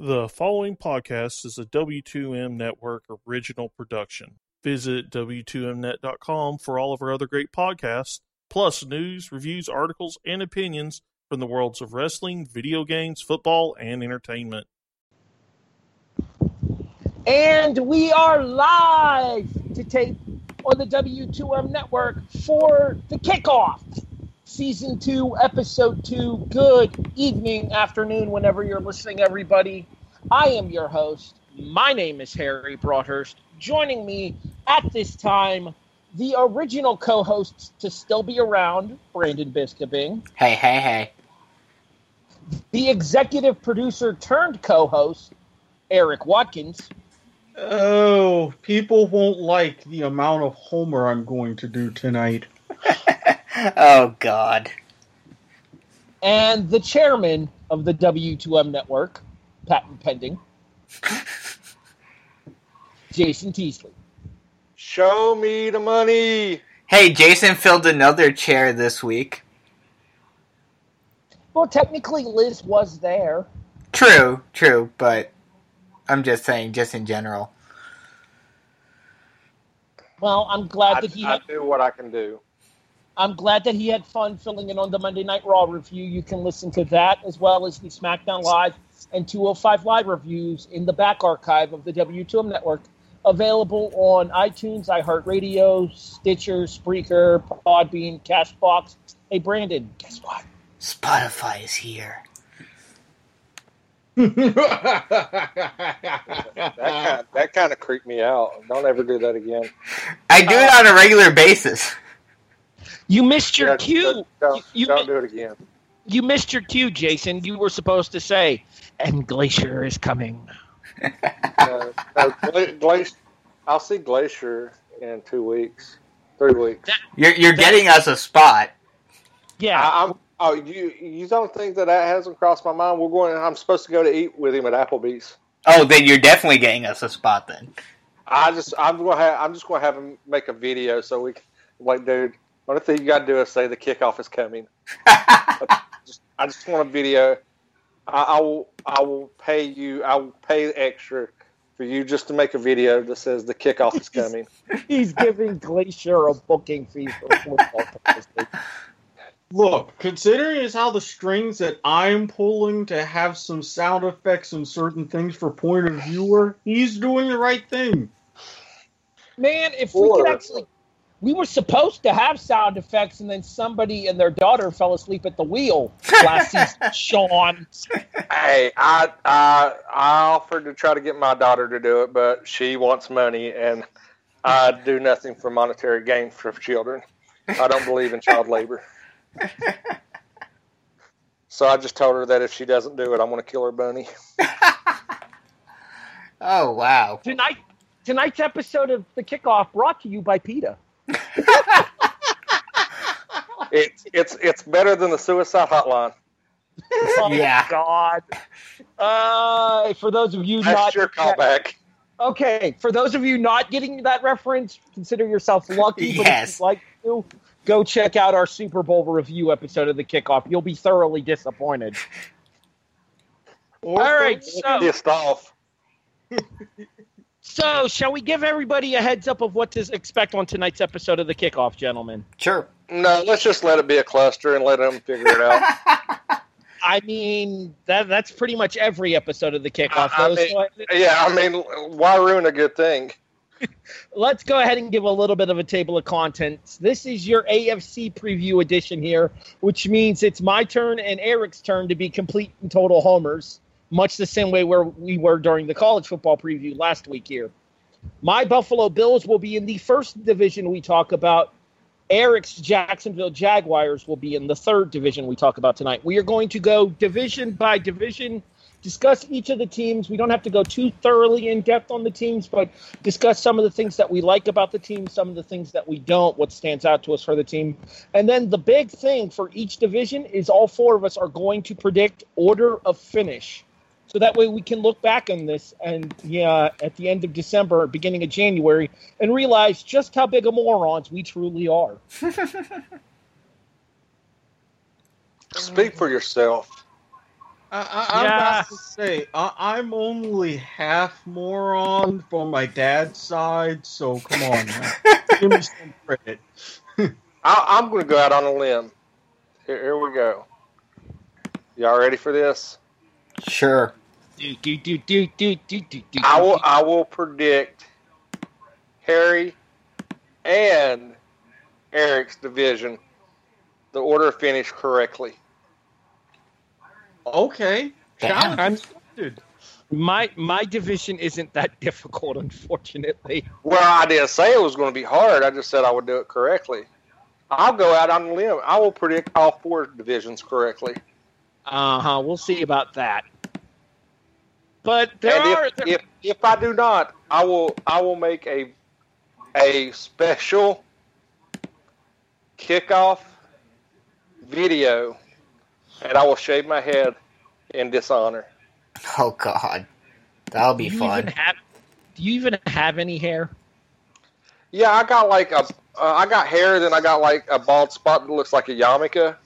The following podcast is a W2M Network original production. Visit W2Mnet.com for all of our other great podcasts, plus news, reviews, articles, and opinions from the worlds of wrestling, video games, football, and entertainment. And we are live to tape on the W2M network for the kickoff. Season 2, Episode 2. Good evening, afternoon, whenever you're listening, everybody. I am your host. My name is Harry Broadhurst. Joining me at this time, the original co hosts to still be around, Brandon Biskobing. Hey, hey, hey. The executive producer turned co host, Erik Watkins. Oh, people won't like the amount of Homer I'm going to do tonight. Oh, God. And the chairman of the W2M network, patent pending, Jason Teasley. Show me the money. Hey, Jason filled another chair this week. Well, technically, Liz was there. True, true, but I'm just saying, just in general. Well, I'm glad I, that he I had, do what I can do. I'm glad that he had fun filling in on the Monday Night Raw review. You can listen to that as well as the SmackDown Live and 205 Live reviews in the back archive of the W2M network, available on iTunes, iHeartRadio, Stitcher, Spreaker, Podbean, Castbox. Hey, Brandon, guess what? Spotify is here. That kind, that kind of creeped me out. Don't ever do that again. I do it on a regular basis. You missed your Yeah, cue. Don't, You- don't you- do it again. You missed your cue, Jason. You were supposed to say, "And Glacier is coming." Uh, no, Gla- Glacier, I'll see Glacier in two weeks, three weeks. You're, you're getting us a spot. Yeah, I, I'm. Oh, you you don't think that that hasn't crossed my mind? We're going. I'm supposed to go to eat with him at Applebee's. Oh, then you're definitely getting us a spot then. I just I'm gonna have I'm just gonna have him make a video so we can, like, dude. Only thing you got to do is say the kickoff is coming. just, I just want a video. I, I will. I will pay you. I will pay extra for you just to make a video that says the kickoff is coming. he's giving Glacier a booking fee for football. Look, considering is how the strings that I'm pulling to have some sound effects and certain things for point of viewer, he's doing the right thing. Man, if we could actually, we were supposed to have sound effects, and then somebody and their daughter fell asleep at the wheel last season. Sean, hey, I I I offered to try to get my daughter to do it, but she wants money, and I do nothing for monetary gain for children. I don't believe in child labor. So I just told her that if she doesn't do it, I'm going to kill her bunny. Oh, wow. tonight, tonight's episode of the kickoff brought to you by PETA. It's it's it's better than the suicide hotline. Oh, Yeah. God. Uh, for those of you That's not your callback. Okay, for those of you not getting that reference, consider yourself lucky. But Yes. if you'd like to, go check out our Super Bowl review episode of the kickoff. You'll be thoroughly disappointed. All right, so Pissed off. so shall we give everybody a heads up of what to expect on tonight's episode of the kickoff, gentlemen? Sure. No, let's just let it be a cluster and let them figure it out. I mean, that that's pretty much every episode of the kickoff. I- I Those- mean- yeah, I mean, why ruin a good thing? let's go ahead and give a little bit of a table of contents. This is your AFC preview edition here, which means it's my turn and Eric's turn to be complete and total homers, much the same way where we were during the college football preview last week here. My Buffalo Bills will be in the first division we talk about. Eric's Jacksonville Jaguars will be in the third division we talk about tonight. We are going to go division by division, discuss each of the teams. We don't have to go too thoroughly in depth on the teams, but discuss some of the things that we like about the team, some of the things that we don't, what stands out to us for the team. And then the big thing for each division is all four of us are going to predict order of finish. So that way we can look back on this and yeah, at the end of December, beginning of January, and realize just how big of morons we truly are. Speak for yourself. I, I, I'm Yeah. about to say I, I'm only half moron from my dad's side, so come on, give me some credit. I, I'm going to go out on a limb. Here, here we go. Y'all ready for this? Sure. Do, do, do, do, do, do, do, do, I will. I will predict Harry and Eric's division, the order finished correctly. Okay. Challenge I'm- accepted. My my division isn't that difficult, unfortunately. Well, I didn't say it was going to be hard. I just said I would do it correctly. I'll go out on a limb. I will predict all four divisions correctly. Uh huh. We'll see about that. But there and are if, there- if if I do not, I will I will make a a special kickoff video, and I will shave my head in dishonor. Oh God, that'll be do you fun. even have do you even have any hair? Yeah, I got like a uh, I got hair, then I got like a bald spot that looks like a yarmulke.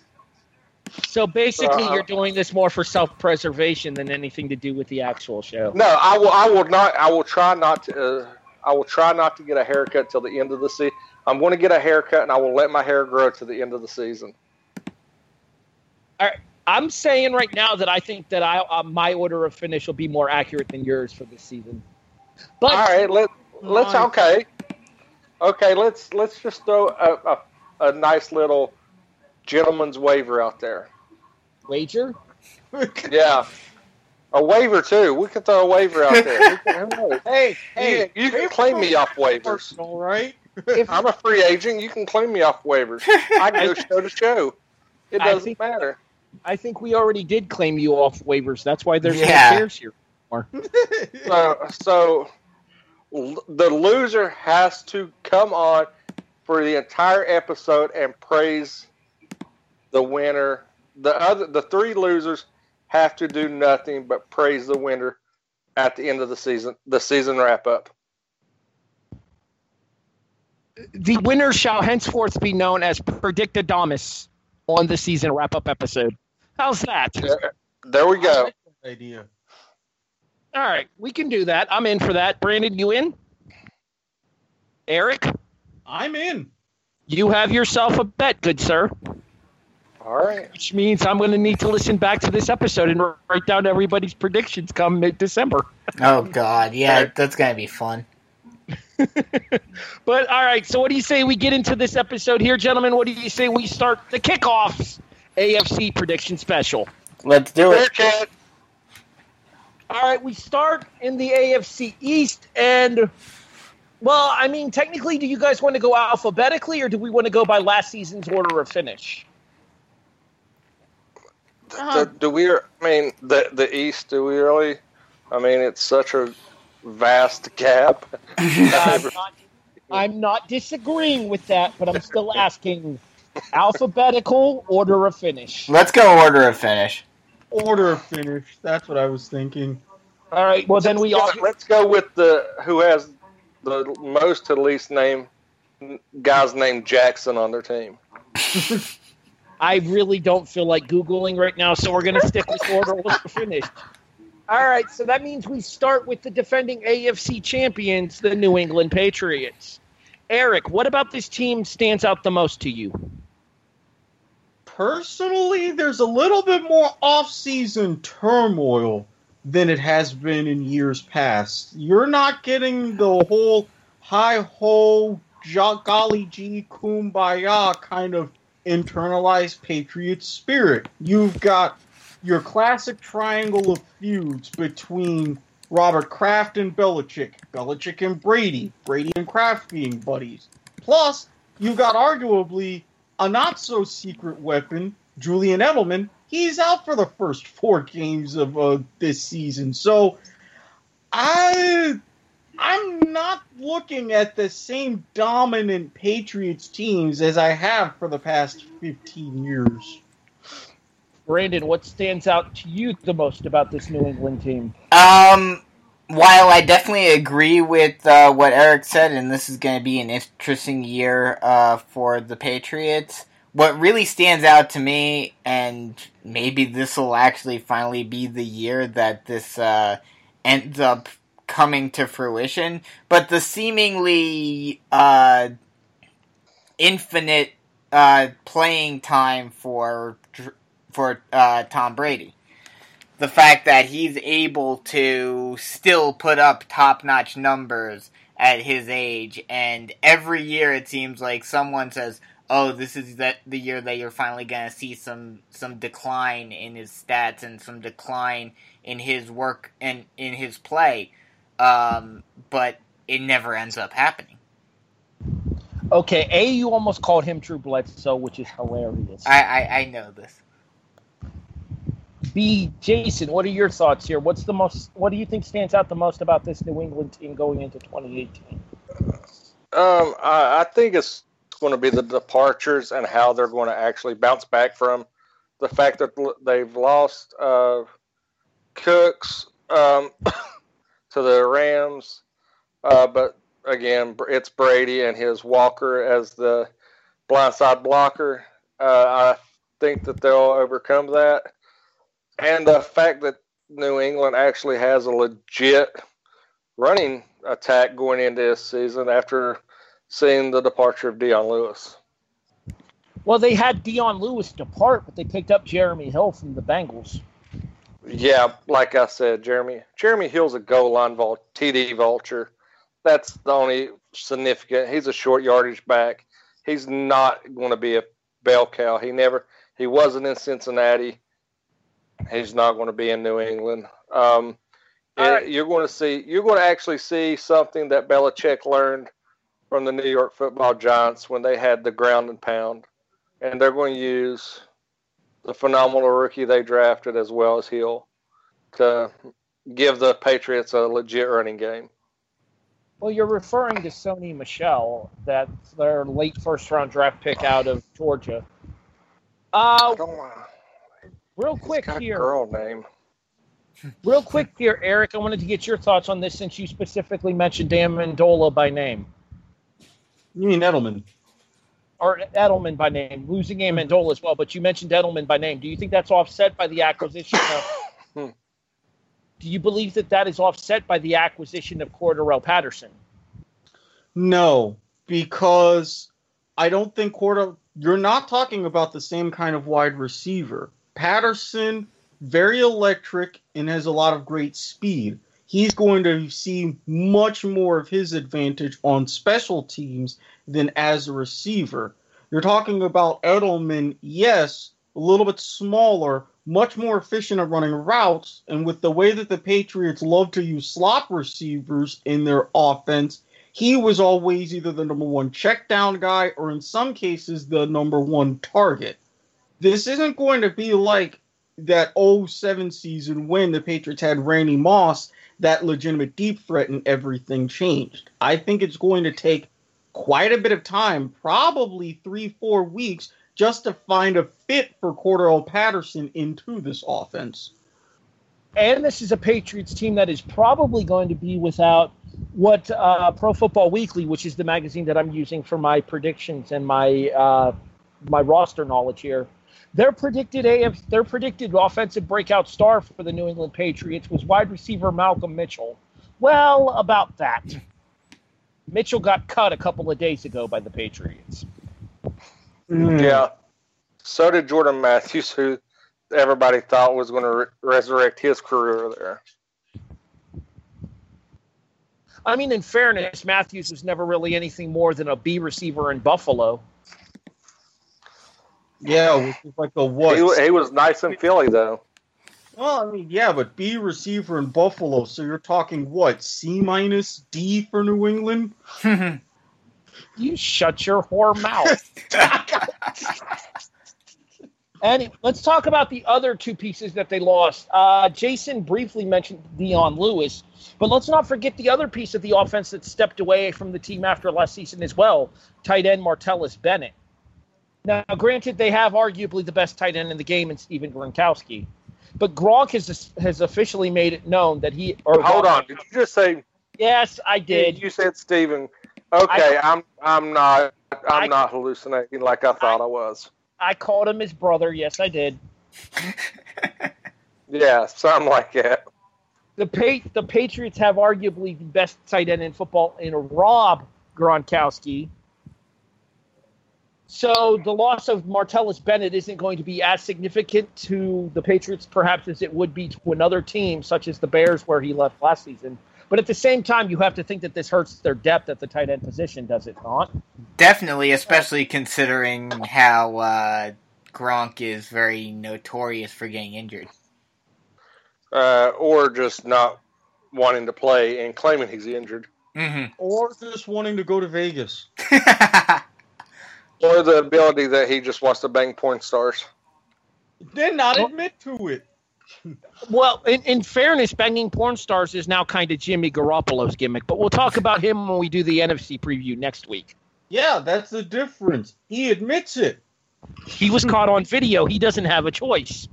So basically, Uh, you're doing this more for self-preservation than anything to do with the actual show. No, I will. I will not. I will try not to. Uh, I will try not to get a haircut till the end of the season. I'm going to get a haircut, and I will let my hair grow to the end of the season. All right. I'm saying right now that I think that I uh, my order of finish will be more accurate than yours for this season. But All right, let let's okay, okay. Let's let's just throw a, a, a nice little gentleman's waiver out there. wager. Yeah, a waiver too. We can throw a waiver out there. Can, hey, Hey, hey, you can claim me off waivers. All right. If I'm a free agent. You can claim me off waivers. I go show to show. It doesn't think- matter. I think we already did claim you off waivers. That's why there's Yeah. no chairs here. So, so l- the loser has to come on for the entire episode and praise the winner. The other, the three losers have to do nothing but praise the winner at the end of the season, the season wrap up. The winner shall henceforth be known as Predictodamus on the season wrap-up episode. How's that? There we go. Idea. All right, we can do that. I'm in for that. Brandon, you in? Eric, I'm in. you have yourself a bet, good sir. All right. Which means I'm going to need to listen back to this episode and write down everybody's predictions come mid-December. Oh God, yeah, Alright. that's gonna be fun. But all right, so what do you say we get into this episode here, gentlemen? What do you say we start the kickoffs AFC prediction special? Let's do it. Chad. All right, we start in the AFC East, and well, I mean, technically, do you guys want to go alphabetically, or do we want to go by last season's order of finish? Do, uh-huh. do we? I mean, the the East. Do we really? I mean, it's such a vast gap. I'm not, I'm not disagreeing with that, but I'm still asking alphabetical order of finish. Let's go order of finish. Order of finish. That's what I was thinking. All right, well then we all. let's go with the who has the most to least name guys named Jackson on their team. I really don't feel like googling right now, so we're going to stick with order of finish. All right, so that means we start with the defending AFC champions, the New England Patriots. Eric, what about this team stands out the most to you? Personally, there's a little bit more off-season turmoil than it has been in years past. You're not getting the whole hi ho, jo- golly gee, kumbaya kind of internalized Patriot spirit. You've got your classic triangle of feuds between Robert Kraft and Belichick, Belichick and Brady, Brady and Kraft being buddies. Plus, you've got arguably a not so secret weapon, Julian Edelman. He's out for the first four games of uh, this season. So, I I'm not looking at the same dominant Patriots teams as I have for the past 15 years. Brandon, what stands out to you the most about this New England team? Um, while I definitely agree with uh, what Eric said, and this is going to be an interesting year uh, for the Patriots, what really stands out to me, and maybe this will actually finally be the year that this uh, ends up coming to fruition, but the seemingly uh, infinite uh, playing time for for uh, Tom Brady. The fact that he's able to still put up top notch numbers at his age, and every year it seems like someone says, "Oh, this is that the year that you're finally going to see some some decline in his stats and some decline in his work and in his play," um, but it never ends up happening. Okay, A, you almost called him Drew Bledsoe, which is hilarious. I, I, I know this. B, Jason, what are your thoughts here? What's the most? What do you think stands out the most about this New England team going into 2018? Um, I, I think it's going to be the departures and how they're going to actually bounce back from the fact that they've lost uh, Cooks um, to the Rams, uh, but again, it's Brady and his Walker as the blindside blocker. Uh, I think that they'll overcome that, and the fact that New England actually has a legit running attack going into this season after seeing the departure of Dion Lewis. Well, they had Dion Lewis depart, but they picked up Jeremy Hill from the Bengals. Yeah, like I said, Jeremy Jeremy Hill's a goal line vault, TD vulture that's the only significant. He's a short yardage back. He's not going to be a bell cow. He never. He wasn't in Cincinnati. He's not going to be in New England. Um, right. You're going to see. You're going to actually see something that Belichick learned from the New York Football Giants when they had the ground and pound, and they're going to use the phenomenal rookie they drafted as well as Hill to give the Patriots a legit running game. Well, you're referring to Sony Michel, that their late first round draft pick out of Georgia. Uh, real quick here. girl name. Real quick here, Eric. I wanted to get your thoughts on this since you specifically mentioned Amendola by name. You mean Edelman? Or Edelman by name, losing Amendola as well. But you mentioned Edelman by name. Do you think that's offset by the acquisition of hmm. Do you believe that that is offset by the acquisition of Cordarrelle Patterson? No, because I don't think Cordarrelle. You're not talking about the same kind of wide receiver. Patterson, very electric and has a lot of great speed. He's going to see much more of his advantage on special teams than as a receiver. You're talking about Edelman, yes, a little bit smaller, much more efficient at running routes. And with the way that the Patriots love to use slot receivers in their offense, he was always either the number one check down guy or in some cases the number one target. This isn't going to be like that 07 season when the Patriots had Randy Moss, that legitimate deep threat, and everything changed. I think it's going to take quite a bit of time, probably three, four weeks, just to find a fit for Cordarrelle Patterson into this offense. And this is a Patriots team that is probably going to be without what uh, Pro Football Weekly, which is the magazine that I'm using for my predictions and my uh, my roster knowledge here. Their predicted AF, their predicted offensive breakout star for the New England Patriots was wide receiver Malcolm Mitchell. Well, about that. Mitchell got cut a couple of days ago by the Patriots. Mm. Yeah. So did Jordan Matthews, who everybody thought was going to re- resurrect his career there. I mean, in fairness, Matthews was never really anything more than a B receiver in Buffalo. Yeah, which is like a what? He, he, was nice in Philly, though. Well, I mean, yeah, but B receiver in Buffalo. So you're talking what? C minus D for New England? You shut your whore mouth. and let's talk about the other two pieces that they lost. Uh, Jason briefly mentioned Dion Lewis, but let's not forget the other piece of the offense that stepped away from the team after last season as well tight end Martellus Bennett. Now, granted, they have arguably the best tight end in the game in Stephen Gronkowski, but Gronk has has officially made it known that he. Or hold on, did you just say? Yes, I did. You said Stephen Okay, I, am I'm, I'm not I'm I, not hallucinating like I thought I, I, was. I called him his brother. Yes, I did. Yeah, something like that. The pa- the Patriots have arguably the best tight end in football in Rob Gronkowski. So the loss of Martellus Bennett isn't going to be as significant to the Patriots, perhaps, as it would be to another team such as the Bears, where he left last season. But at the same time, you have to think that this hurts their depth at the tight end position, does it not? Definitely, especially considering how uh, Gronk is very notorious for getting injured. Uh, or just not wanting to play and claiming he's injured. hmm Or just wanting to go to Vegas. Or the ability that he just wants to bang porn stars. Did not admit to it. Well, in, in fairness, banging porn stars is now kind of Jimmy Garoppolo's gimmick, but we'll talk about him when we do the NFC preview next week. Yeah, that's the difference. He admits it. He was caught on video. He doesn't have a choice.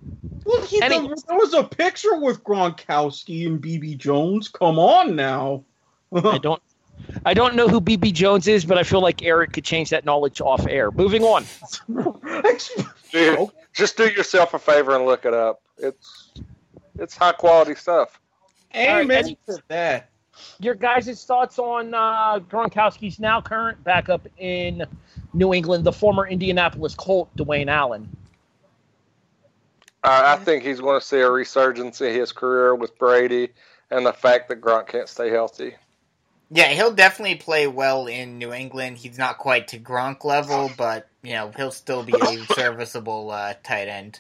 Well, he, And he- there, there was a picture with Gronkowski and BB Jones. Come on now. I don't I don't know who BB Jones is, but I feel like Eric could change that knowledge off air. Moving on. Dude, just do yourself a favor and look it up. It's it's high quality stuff. Amen Alright, to that. Your guys' thoughts on uh, Gronkowski's now current backup in New England, the former Indianapolis Colt, Dwayne Allen. I, I think he's going to see a resurgence in his career with Brady and the fact that Gronk can't stay healthy. Yeah, he'll definitely play well in New England. He's not quite to Gronk level, but you know he'll still be a serviceable uh, tight end.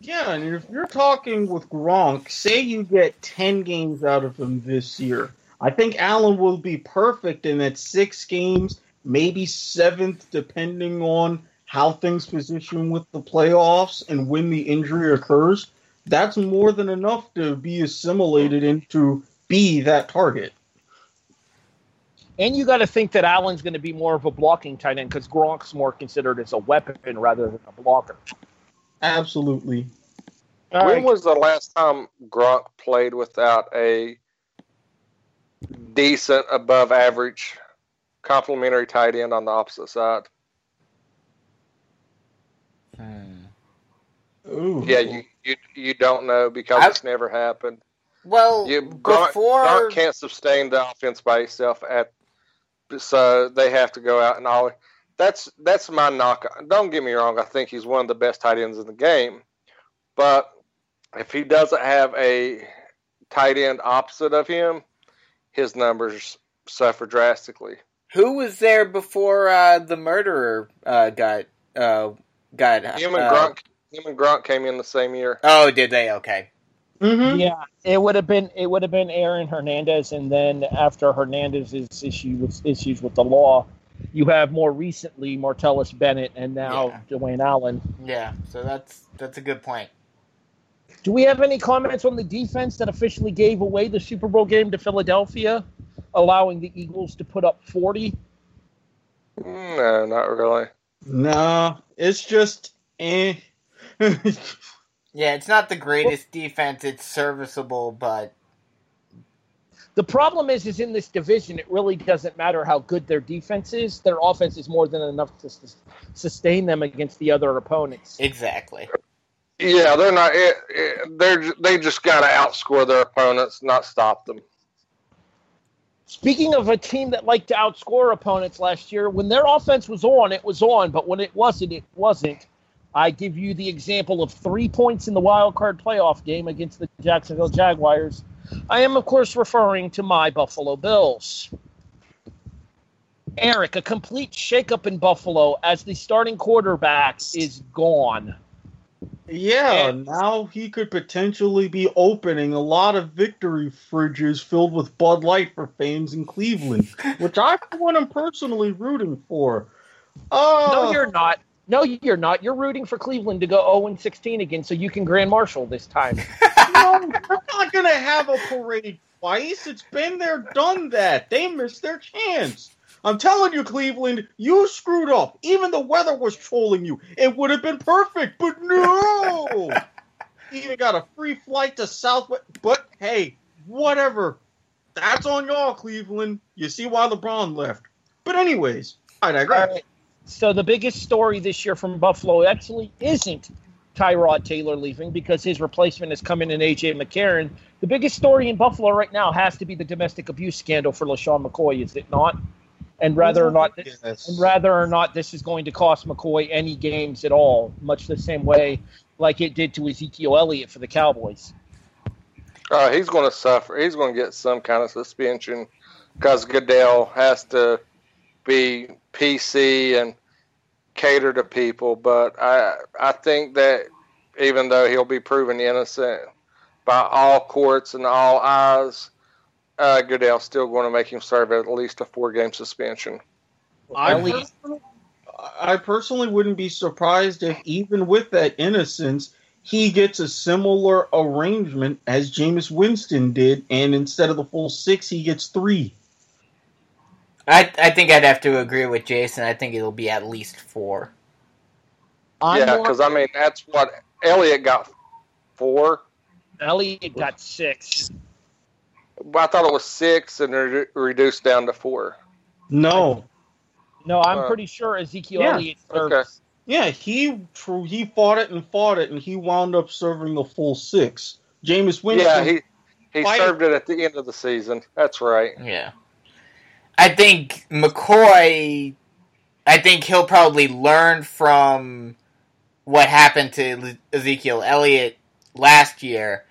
Yeah, and if you're talking with Gronk, say you get 10 games out of him this year, I think Allen will be perfect in that six games, maybe seventh, depending on how things position with the playoffs and when the injury occurs. That's more than enough to be assimilated into be that target. And you got to think that Allen's going to be more of a blocking tight end because Gronk's more considered as a weapon rather than a blocker. Absolutely. All when right. was the last time Gronk played without a decent, above average, complimentary tight end on the opposite side? Hmm. Ooh. Yeah, you you, you don't know because I- it's never happened. Well, You, Gronk, before Gronk can't sustain the offense by himself at so they have to go out and all. That's that's my knock. Don't get me wrong. I think he's one of the best tight ends in the game, but if he doesn't have a tight end opposite of him, his numbers suffer drastically. who was there before uh, the murderer uh, got uh, got Him and uh, Gronk, him and Gronk came in the same year. Oh, did they? Okay. Mm-hmm. Yeah, it would have been it would have been Aaron Hernandez, and then after Hernandez's issue with issues with the law, you have more recently Martellus Bennett, and now Yeah. Dwayne Allen. Yeah. So that's that's a good point. Do we have any comments on the defense that officially gave away the Super Bowl game to Philadelphia, allowing the Eagles to put up forty? No, not really. No, it's just eh. Yeah, it's not the greatest defense. It's serviceable, but The problem is, is in this division, it really doesn't matter how good their defense is. Their offense is more than enough to sus- sustain them against the other opponents. exactly. Yeah, they're not. It, it, they're they just got to outscore their opponents, not stop them. Speaking of a team that liked to outscore opponents last year, when their offense was on, it was on, but when it wasn't, it wasn't. I give you the example of three points in the wild card playoff game against the Jacksonville Jaguars. I am, of course, referring to my Buffalo Bills. Eric, a complete shakeup in Buffalo as the starting quarterback is gone. Yeah, And- now he could potentially be opening a lot of victory fridges filled with Bud Light for fans in Cleveland, which I, for one, am personally rooting for. Oh, No, uh, you're not. No, you're not. You're rooting for Cleveland to go 0 and 16 again, so you can Grand Marshal this time. no, they're not going to have a parade twice. It's been there, done that. They missed their chance. I'm telling you, Cleveland, you screwed up. Even the weather was trolling you. It would have been perfect, but no. You even got a free flight to Southwest. But hey, whatever. That's on y'all, Cleveland. You see why LeBron left. But anyways, I digress. All right. So the biggest story this year from Buffalo actually isn't Tyrod Taylor leaving because his replacement is coming in AJ McCarron. The biggest story in Buffalo right now has to be the domestic abuse scandal for LeSean McCoy, is it not? And whether or not Yes. and whether or not this is going to cost McCoy any games at all, much the same way like it did to Ezekiel Elliott for the Cowboys. Uh, he's going to suffer. He's going to get some kind of suspension because Goodell has to be PC and cater to people. But I, I think that even though he'll be proven innocent by all courts and all eyes, uh, Goodell's still going to make him serve at least a four-game suspension. I personally, I personally wouldn't be surprised if, even with that innocence, he gets a similar arrangement as Jameis Winston did, and instead of the full six, he gets three. I I think I'd have to agree with Jason. I think it'll be at least four. I'm yeah, more- because I mean that's what Elliott got four. Elliott got six. I thought it was six and re- reduced down to four. No, No, I'm Uh, pretty sure Ezekiel yeah, Elliott served. okay. yeah, he tr- he fought it and fought it, and he wound up serving the full six. Jameis Winston, Yeah, he he Fight- served it at the end of the season. That's right. Yeah. I think McCoy I think he'll probably learn from what happened to Ezekiel Elliott last year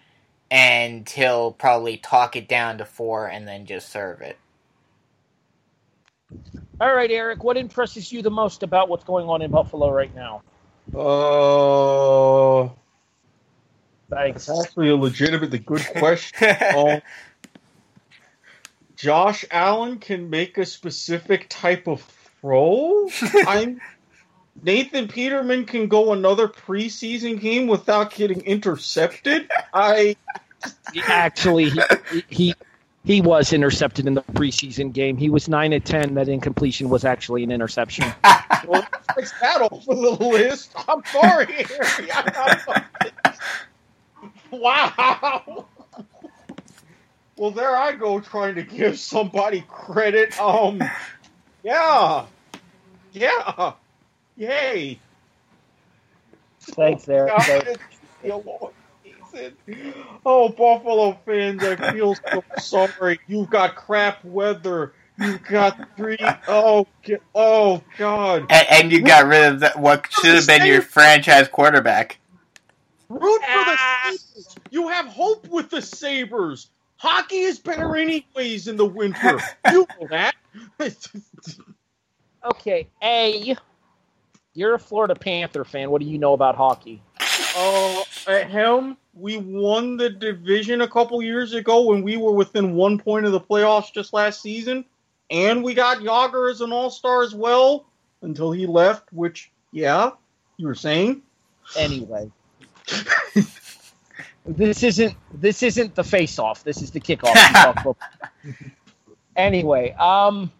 and he'll probably talk it down to 4 and then just serve it. All right, Eric, what impresses you the most about what's going on in Buffalo right now? uh, Thanks. that's actually a legitimately good question. Um, Josh Allen can make a specific type of throw. I'm Nathan Peterman can go another preseason game without getting intercepted. I Actually, he, he he was intercepted in the preseason game. He was nine at ten. That incompletion was actually an interception. well, takes that off the list. I'm sorry, Harry. I'm not- wow. Well, there I go trying to give somebody credit. Um, yeah, yeah, yay. Thanks, Eric. God, it's the Lord season. Oh, Buffalo fans, I feel so sorry. You've got crap weather. You've got three oh, g- oh God. And, and you got rid of the, what should have been your franchise quarterback. Root for the. Sabres. You have hope with the Sabres. Hockey is better anyways in the winter. You know that. Okay, A, you're a Florida Panther fan. What do you know about hockey? uh, at him, we won the division a couple years ago when we were within one point of the playoffs just last season. And we got Jagr as an all star as well until he left, which, yeah, you were saying. Anyway, this isn't this isn't the face off. This is the kickoff. We talk about- anyway, um,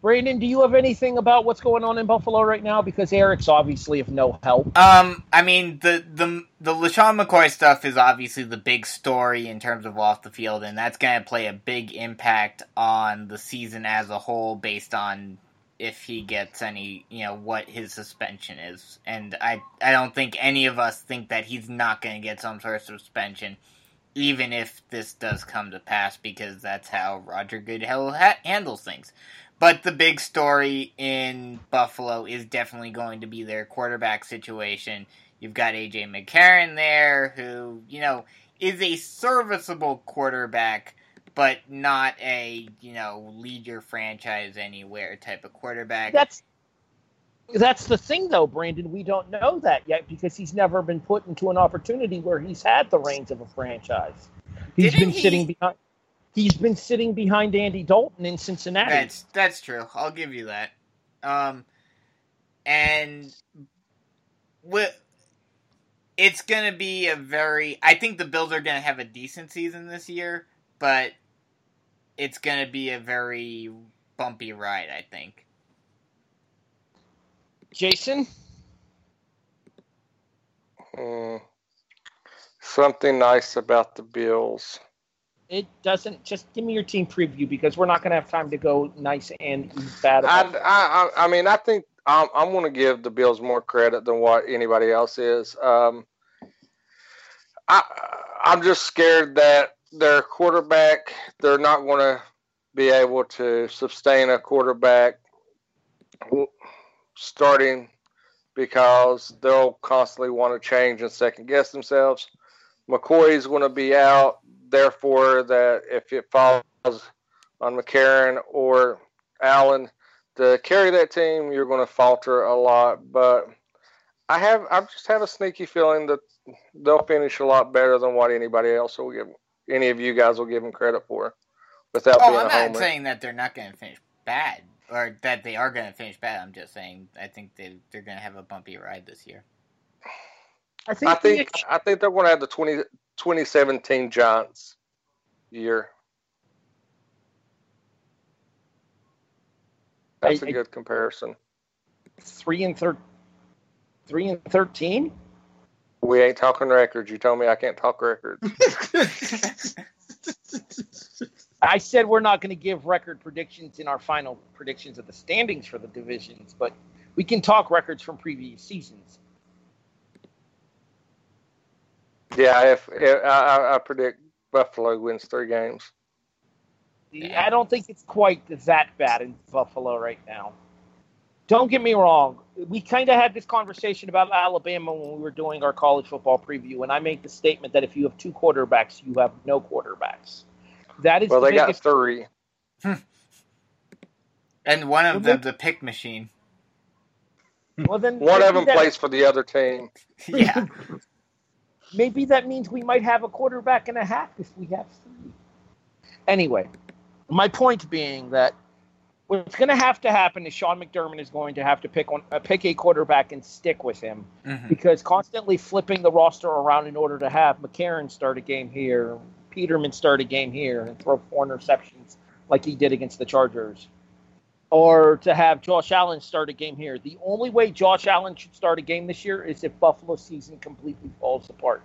Brandon, do you have anything about what's going on in Buffalo right now? Because Eric's obviously of no help. Um, I mean the the the LeSean McCoy stuff is obviously the big story in terms of off the field, and that's going to play a big impact on the season as a whole, based on if he gets any, you know, what his suspension is. And I I don't think any of us think that he's not going to get some sort of suspension, even if this does come to pass, because that's how Roger Goodell ha- handles things. But the big story in Buffalo is definitely going to be their quarterback situation. You've got AJ McCarron there, who, you know, is a serviceable quarterback, but not a, you know, lead your franchise anywhere type of quarterback. That's that's the thing, though, Brandon. We don't know that yet because he's never been put into an opportunity where he's had the reins of a franchise. He's Didn't been he- sitting behind. He's been sitting behind Andy Dalton in Cincinnati. That's that's true. I'll give you that. Um, and with it's gonna be a very. I think the Bills are gonna have a decent season this year, but it's gonna be a very bumpy ride. I think. Jason, Hmm. Something nice about the Bills. it doesn't. Just give me your team preview because we're not going to have time to go nice and bad. I, About I, I I mean, I think I'm, I'm going to give the Bills more credit than what anybody else is. Um, I, I'm just scared that their quarterback, they're not going to be able to sustain a quarterback starting because they'll constantly want to change and second guess themselves. McCoy is going to be out, therefore, that if it falls on McCarron or Allen to carry that team, you're going to falter a lot. But I have, I just have a sneaky feeling that they'll finish a lot better than what anybody else will give, any of you guys will give them credit for, without Oh, being I'm a not homer. saying that they're not going to finish bad or that they are going to finish bad. I'm just saying I think they they're going to have a bumpy ride this year. I think, I think the, I think they're going to have the 20, 2017 Giants year. That's I- a I- good comparison. three and thir- three and thirteen. We ain't talking records. You told me I can't talk records. I said we're not going to give record predictions in our final predictions of the standings for the divisions, but we can talk records from previous seasons. yeah, if, if I, I- I predict Buffalo wins three games. I don't think it's quite that bad in Buffalo right now. Don't get me wrong. We kind of had this conversation about Alabama when we were doing our college football preview, and I made the statement that if you have two quarterbacks, you have no quarterbacks. That is Well, the they got three. And one of Well, them, the pick machine. well, then One of them that- plays for the other team. yeah. maybe that means we might have a quarterback and a half if we have three. Anyway, my point being that what's going to have to happen is Sean McDermott is going to have to pick one, uh, pick a quarterback and stick with him Mhm. because constantly flipping the roster around in order to have McCarron start a game here, Peterman start a game here, and throw four interceptions like he did against the Chargers. Or to have Josh Allen start a game here. The only way Josh Allen should start a game this year is if Buffalo's season completely falls apart.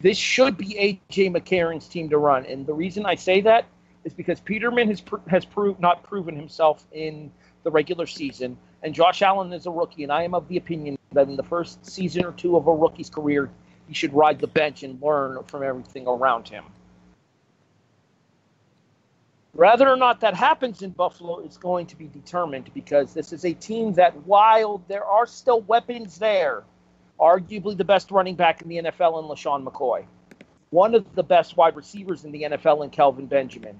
This should be AJ McCarron's team to run, and the reason I say that is because Peterman has pr- has proved not proven himself in the regular season, and Josh Allen is a rookie, and I am of the opinion that in the first season or two of a rookie's career, he should ride the bench and learn from everything around him. Whether or not that happens in Buffalo is going to be determined because this is a team that, while there are still weapons there, arguably the best running back in the NFL in LeSean McCoy, one of the best wide receivers in the NFL in Kelvin Benjamin,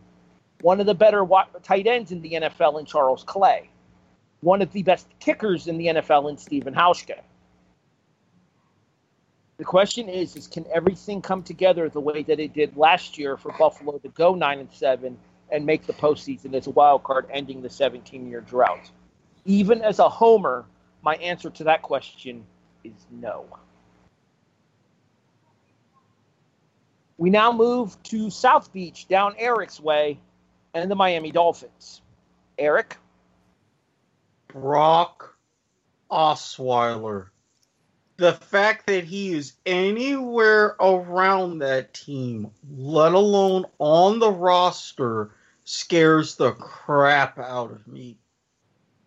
one of the better tight ends in the NFL in Charles Clay, one of the best kickers in the NFL in Stephen Hauschka. The question is, is can everything come together the way that it did last year for Buffalo to go nine and seven and make the postseason as a wild card, ending the 17-year drought? Even as a homer, my answer to that question is no. We now move to South Beach, down Eric's way, and the Miami Dolphins. Eric, Brock Osweiler. The fact that he is anywhere around that team, let alone on the roster, scares the crap out of me.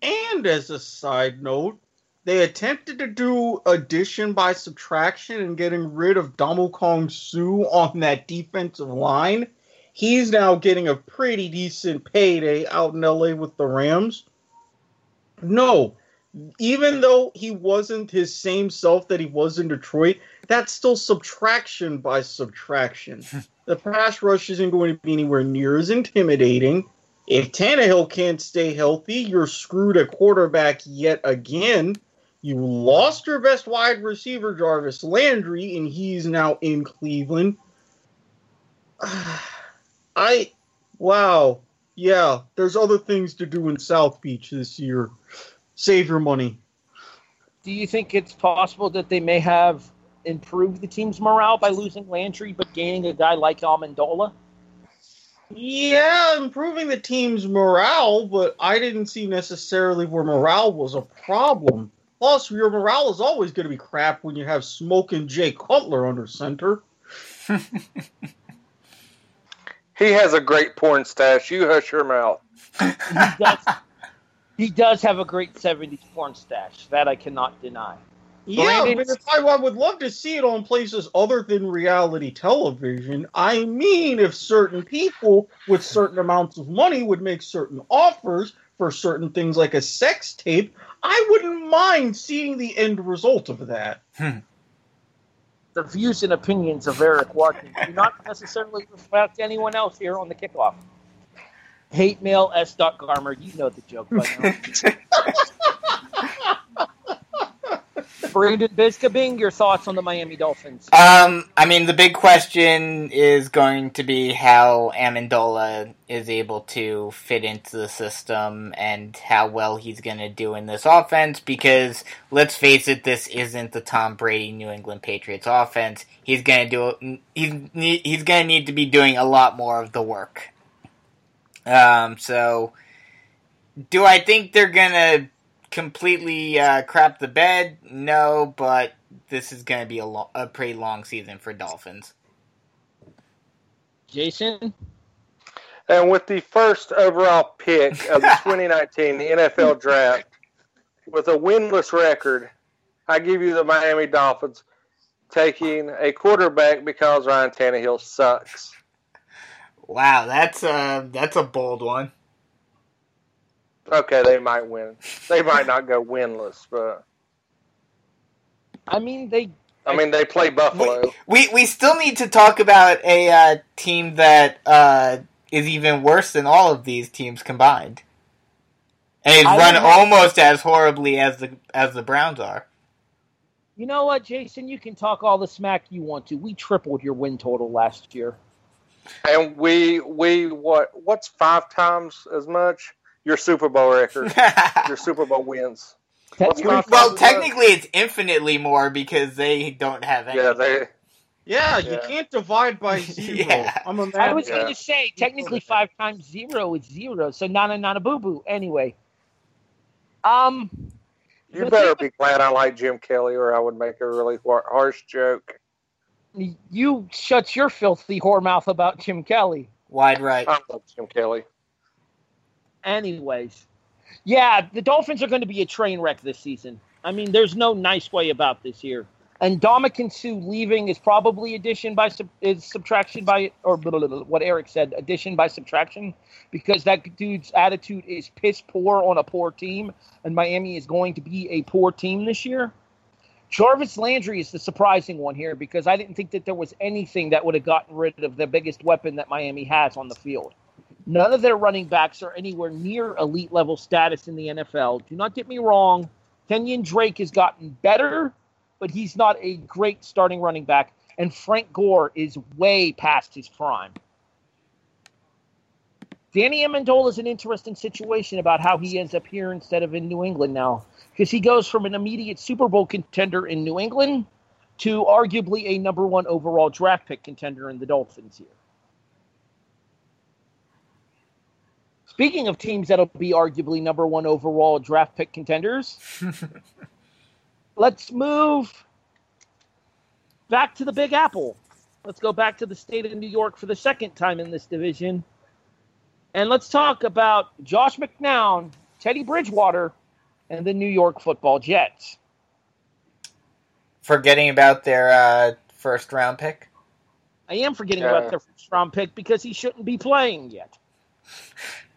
And as a side note, they attempted to do addition by subtraction and getting rid of Ndamukong Suh on that defensive line. He's now getting a pretty decent payday out in LA with the Rams. No, even though he wasn't his same self that he was in Detroit, that's still subtraction by subtraction. the pass rush isn't going to be anywhere near as intimidating. If Tannehill can't stay healthy, you're screwed at quarterback yet again. You lost your best wide receiver, Jarvis Landry, and he's now in Cleveland. I, wow, yeah, there's other things to do in South Beach this year. Save your money. do you think it's possible that they may have improved the team's morale by losing Landry but gaining a guy like Amendola? Yeah, improving the team's morale, but I didn't see necessarily where morale was a problem. Plus, your morale is always going to be crap when you have smoking Jay Cutler under center. He has a great porn stash. You hush your mouth. He does, He does have a great 70s porn stash. That I cannot deny. Yeah, Brandon- but if I, I would love to see it on places other than reality television. I mean, if certain people with certain amounts of money would make certain offers for certain things like a sex tape, I wouldn't mind seeing the end result of that. Hmm. The views and opinions of Erik Watkins do not necessarily reflect anyone else here on the kickoff. Hate mail S. Garmer, you know the joke by now. Brandon Biskobing, your thoughts on the Miami Dolphins? Um, I mean, the big question is going to be how Amendola is able to fit into the system and how well he's going to do in this offense. Because let's face it, this isn't the Tom Brady New England Patriots offense. He's going to do he's he's going to need to be doing a lot more of the work. Um, so do I think they're going to completely uh, crap the bed? No, but this is going to be a, lo- a pretty long season for Dolphins. Jason? And with the first overall pick of the 2019 NFL Draft, with a winless record, I give you the Miami Dolphins taking a quarterback because Ryan Tannehill sucks. Wow, that's a that's a bold one. Okay, they might win. They might not go winless, but I mean, they. I mean they play Buffalo. We we still need to talk about a uh, team that uh, is even worse than all of these teams combined, and is run would have- almost as horribly as the as the Browns are. You know what, Jason? You can talk all the smack you want to. We tripled your win total last year. And we we what what's five times as much? Your Super Bowl record. Your Super Bowl wins. Technically, well, technically, it's infinitely more because they don't have any. Yeah, they Yeah, you Yeah. can't divide by zero. Yeah. I'm a I was Yeah. going to say, technically, five times zero is zero. So, nana, nana, boo boo. Anyway. Um, You better be glad I like Jim Kelly, or I would make a really harsh joke. you shut your filthy whore mouth about Jim Kelly. Wide right. I love Jim Kelly. Anyways, yeah, the Dolphins are going to be a train wreck this season. I mean, there's no nice way about this here. And Ndamukong Suh leaving is probably addition by is subtraction by or blah, blah, blah, what Erik said, addition by subtraction, because that dude's attitude is piss poor on a poor team, and Miami is going to be a poor team this year. Jarvis Landry is the surprising one here because I didn't think that there was anything that would have gotten rid of the biggest weapon that Miami has on the field. None of their running backs are anywhere near elite level status in the NFL. Do not get me wrong. Kenyan Drake has gotten better, but he's not a great starting running back. And Frank Gore is way past his prime. Danny Amendola is an interesting situation about how he ends up here instead of in New England now. Because he goes from an immediate Super Bowl contender in New England to arguably a number one overall draft pick contender in the Dolphins here. Speaking of teams that'll be arguably number one overall draft pick contenders, let's move back to the Big Apple. Let's go back to the state of New York for the second time in this division. And let's talk about Josh McNown, Teddy Bridgewater, and the New York football Jets. Forgetting about their uh, first round pick. I am forgetting Yeah. about their first round pick because he shouldn't be playing yet.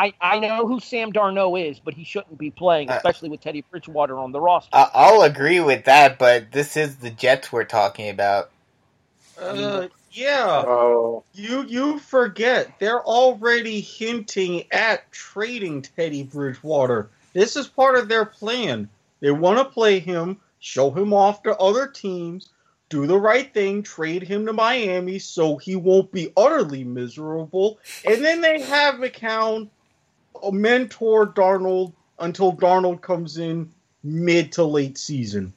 I, I know who Sam Darnold is, but he shouldn't be playing, Uh, especially with Teddy Bridgewater on the roster. I- I'll agree with that, but this is the Jets we're talking about. Uh, yeah. Oh, You you forget they're already hinting at trading Teddy Bridgewater. This is part of their plan. They want to play him, show him off to other teams, do the right thing, trade him to Miami so he won't be utterly miserable, and then they have McCown uh, mentor Darnold until Darnold comes in mid to late season.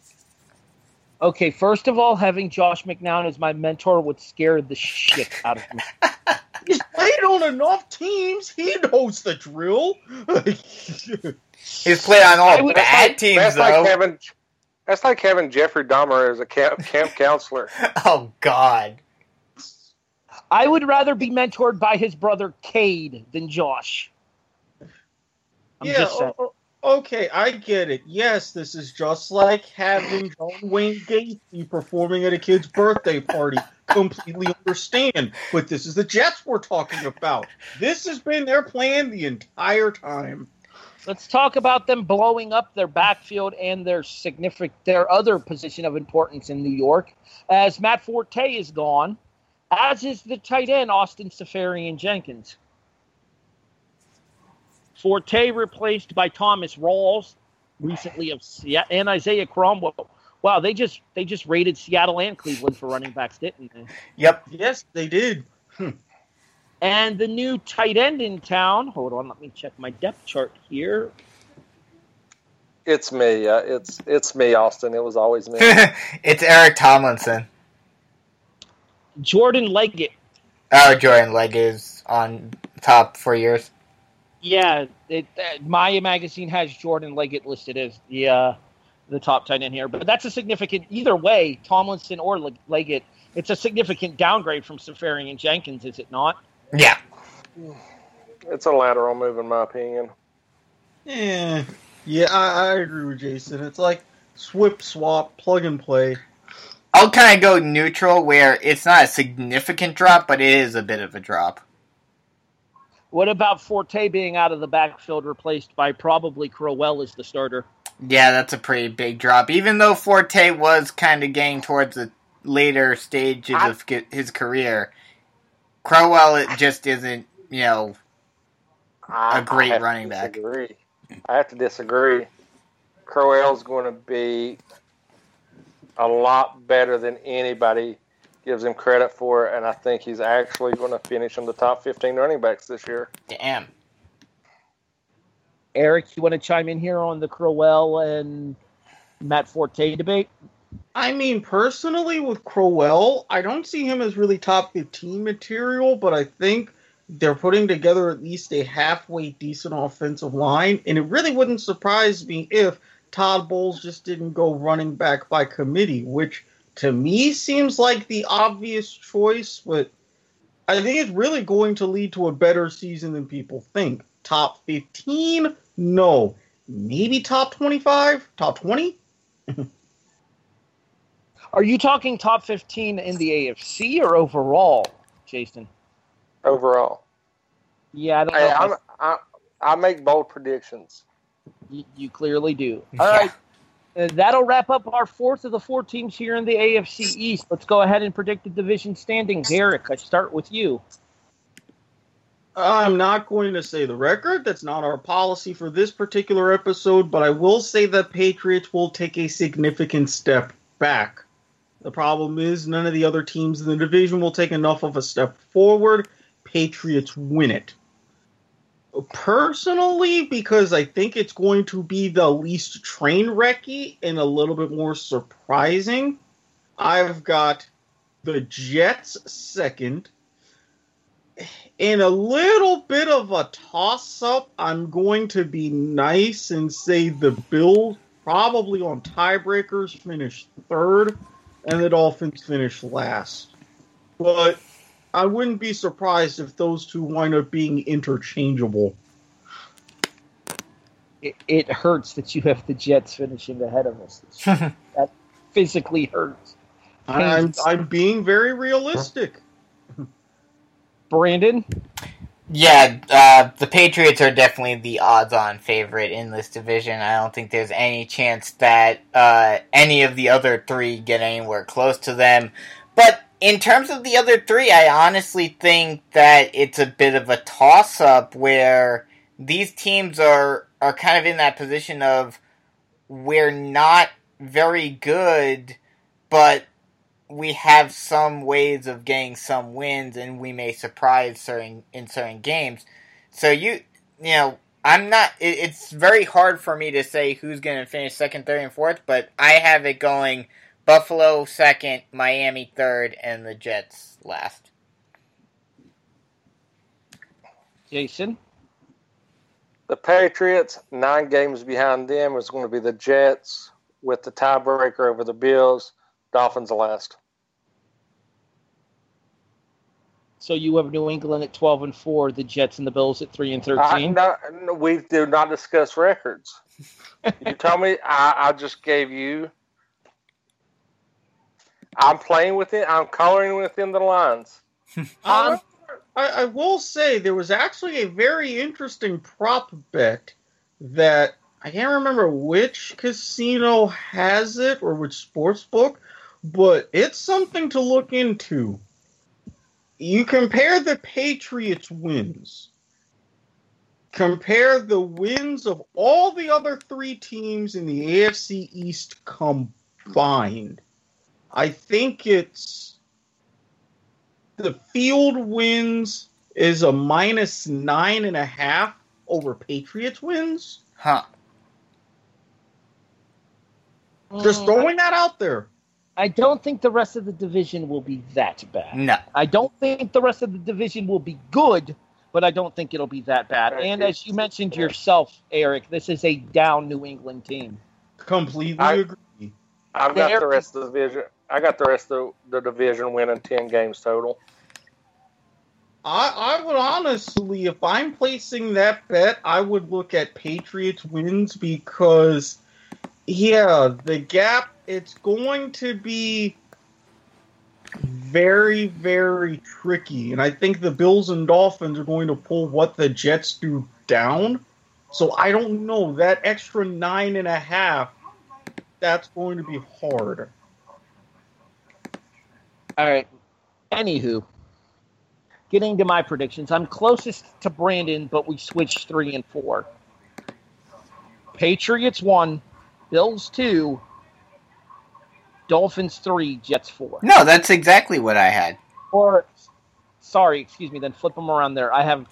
Okay, first of all, having Josh McNown as my mentor would scare the shit out of me. He's played on enough teams. He knows the drill. He's played on all would- bad teams, that's though. like having that's like having Jeffrey Dahmer as a camp, camp counselor. oh God. I would rather be mentored by his brother Cade than Josh. I'm yeah, just saying. o- o- okay, I get it. Yes, this is just like having John Wayne Gacy performing at a kid's birthday party. Completely understand, but this is the Jets we're talking about. This has been their plan the entire time. Let's talk about them blowing up their backfield and their significant their other position of importance in New York. As Matt Forte is gone, as is the tight end Austin Seferian-Jenkins. Forte replaced by Thomas Rawls, recently of Seattle, and Isaiah Crowell. Wow, they just they just rated Seattle and Cleveland for running backs, didn't they? Yep. Yes, they did. And the new tight end in town. Hold on, let me check my depth chart here. It's me. Uh, it's it's me, Austin. It was always me. it's Eric Tomlinson. Jordan Leggett. Oh, Jordan Leg is on top for years. Yeah, it, uh, Maya magazine has Jordan Leggett listed as the uh, the top tight end here, but that's a significant either way, Tomlinson or Le- Leggett. It's a significant downgrade from Seferian-Jenkins, is it not? Yeah. it's a lateral move, in my opinion. Yeah, yeah, I, I agree with Jason. It's like swip, swap, plug and play. I'll kind of go neutral where it's not a significant drop, but it is a bit of a drop. What about Forte being out of the backfield, replaced by probably Crowell as the starter? Yeah, that's a pretty big drop. Even though Forte was kind of getting towards the later stages I- of his career, Crowell it just isn't, you know, I, A great I have to running back. disagree. I have to disagree. Crowell's going to be a lot better than anybody gives him credit for, it, and I think he's actually going to finish in the top 15 running backs this year. damn. Erik, you want to chime in here on the Crowell and Matt Forte debate? I mean, personally, with Crowell, I don't see him as really top 15 material, but I think they're putting together at least a halfway decent offensive line, and it really wouldn't surprise me if Todd Bowles just didn't go running back by committee, which to me seems like the obvious choice, but I think it's really going to lead to a better season than people think. Top 15? No. Maybe top 25? Top 20? Are you talking top 15 in the AFC or overall, Jason? Overall, Yeah, I don't know. hey, I'm, I, I make bold predictions. You, you clearly do. All Yeah. right. Uh, that'll wrap up our fourth of the four teams here in the AFC East. Let's go ahead and predict the division standings. Erik, I start with you. I'm not going to say the record. That's not our policy for this particular episode, but I will say that Patriots will take a significant step back. The problem is none of the other teams in the division will take enough of a step forward. Patriots win it. Personally, because I think it's going to be the least train wrecky and a little bit more surprising, I've got the Jets second, in a little bit of a toss up, I'm going to be nice and say the Bills probably on tiebreakers finish third and the Dolphins finish last. But I wouldn't be surprised if those two wind up being interchangeable. It, it hurts that you have the Jets finishing ahead of us. that physically hurts. I'm, I'm being very realistic. Brandon, Yeah, uh, the Patriots are definitely the odds-on favorite in this division. I don't think there's any chance that uh, any of the other three get anywhere close to them. But in terms of the other three, I honestly think that it's a bit of a toss-up where these teams are are kind of in that position of we're not very good, but we have some ways of getting some wins and we may surprise certain in certain games. So you you know, I'm not it, it's very hard for me to say who's going to finish second, third and fourth, but I have it going Buffalo second, Miami third and the Jets last. Jason, The Patriots, nine games behind them, is going to be the Jets with the tiebreaker over the Bills. Dolphins last. So you have New England at 12 and 4, the Jets and the Bills at 3 and 13. no, no, we do not discuss records. you tell me I, I just gave you. I'm playing with it. I'm coloring within the lines. Uh, I, I will say there was actually a very interesting prop bet that I can't remember which casino has it or which sports book, but it's something to look into. You compare the Patriots' wins, compare the wins of all the other three teams in the AFC East combined. I think it's the field wins is a minus nine and a half over Patriots wins. Huh. Just Mm, throwing that out there. I don't think the rest of the division will be that bad. No. I don't think the rest of the division will be good, but I don't think it'll be that bad. And as you mentioned yourself, Erik, this is a down New England team. Completely I- agree. I've got There- the rest of the division. I got the rest of the division winning ten games total. I, I would honestly, if I'm placing that bet, I would look at Patriots wins because, yeah, the gap, it's going to be very, very tricky. And I think the Bills and Dolphins are going to pull what the Jets do down. So I don't know. That extra nine and a half, that's going to be hard. All right. Anywho, getting to my predictions, I'm closest to Brandon, but we switched three and four. Patriots one, Bills two, Dolphins three, Jets four. No, that's exactly what I had. Or, sorry, excuse me. Then flip them around there. I have,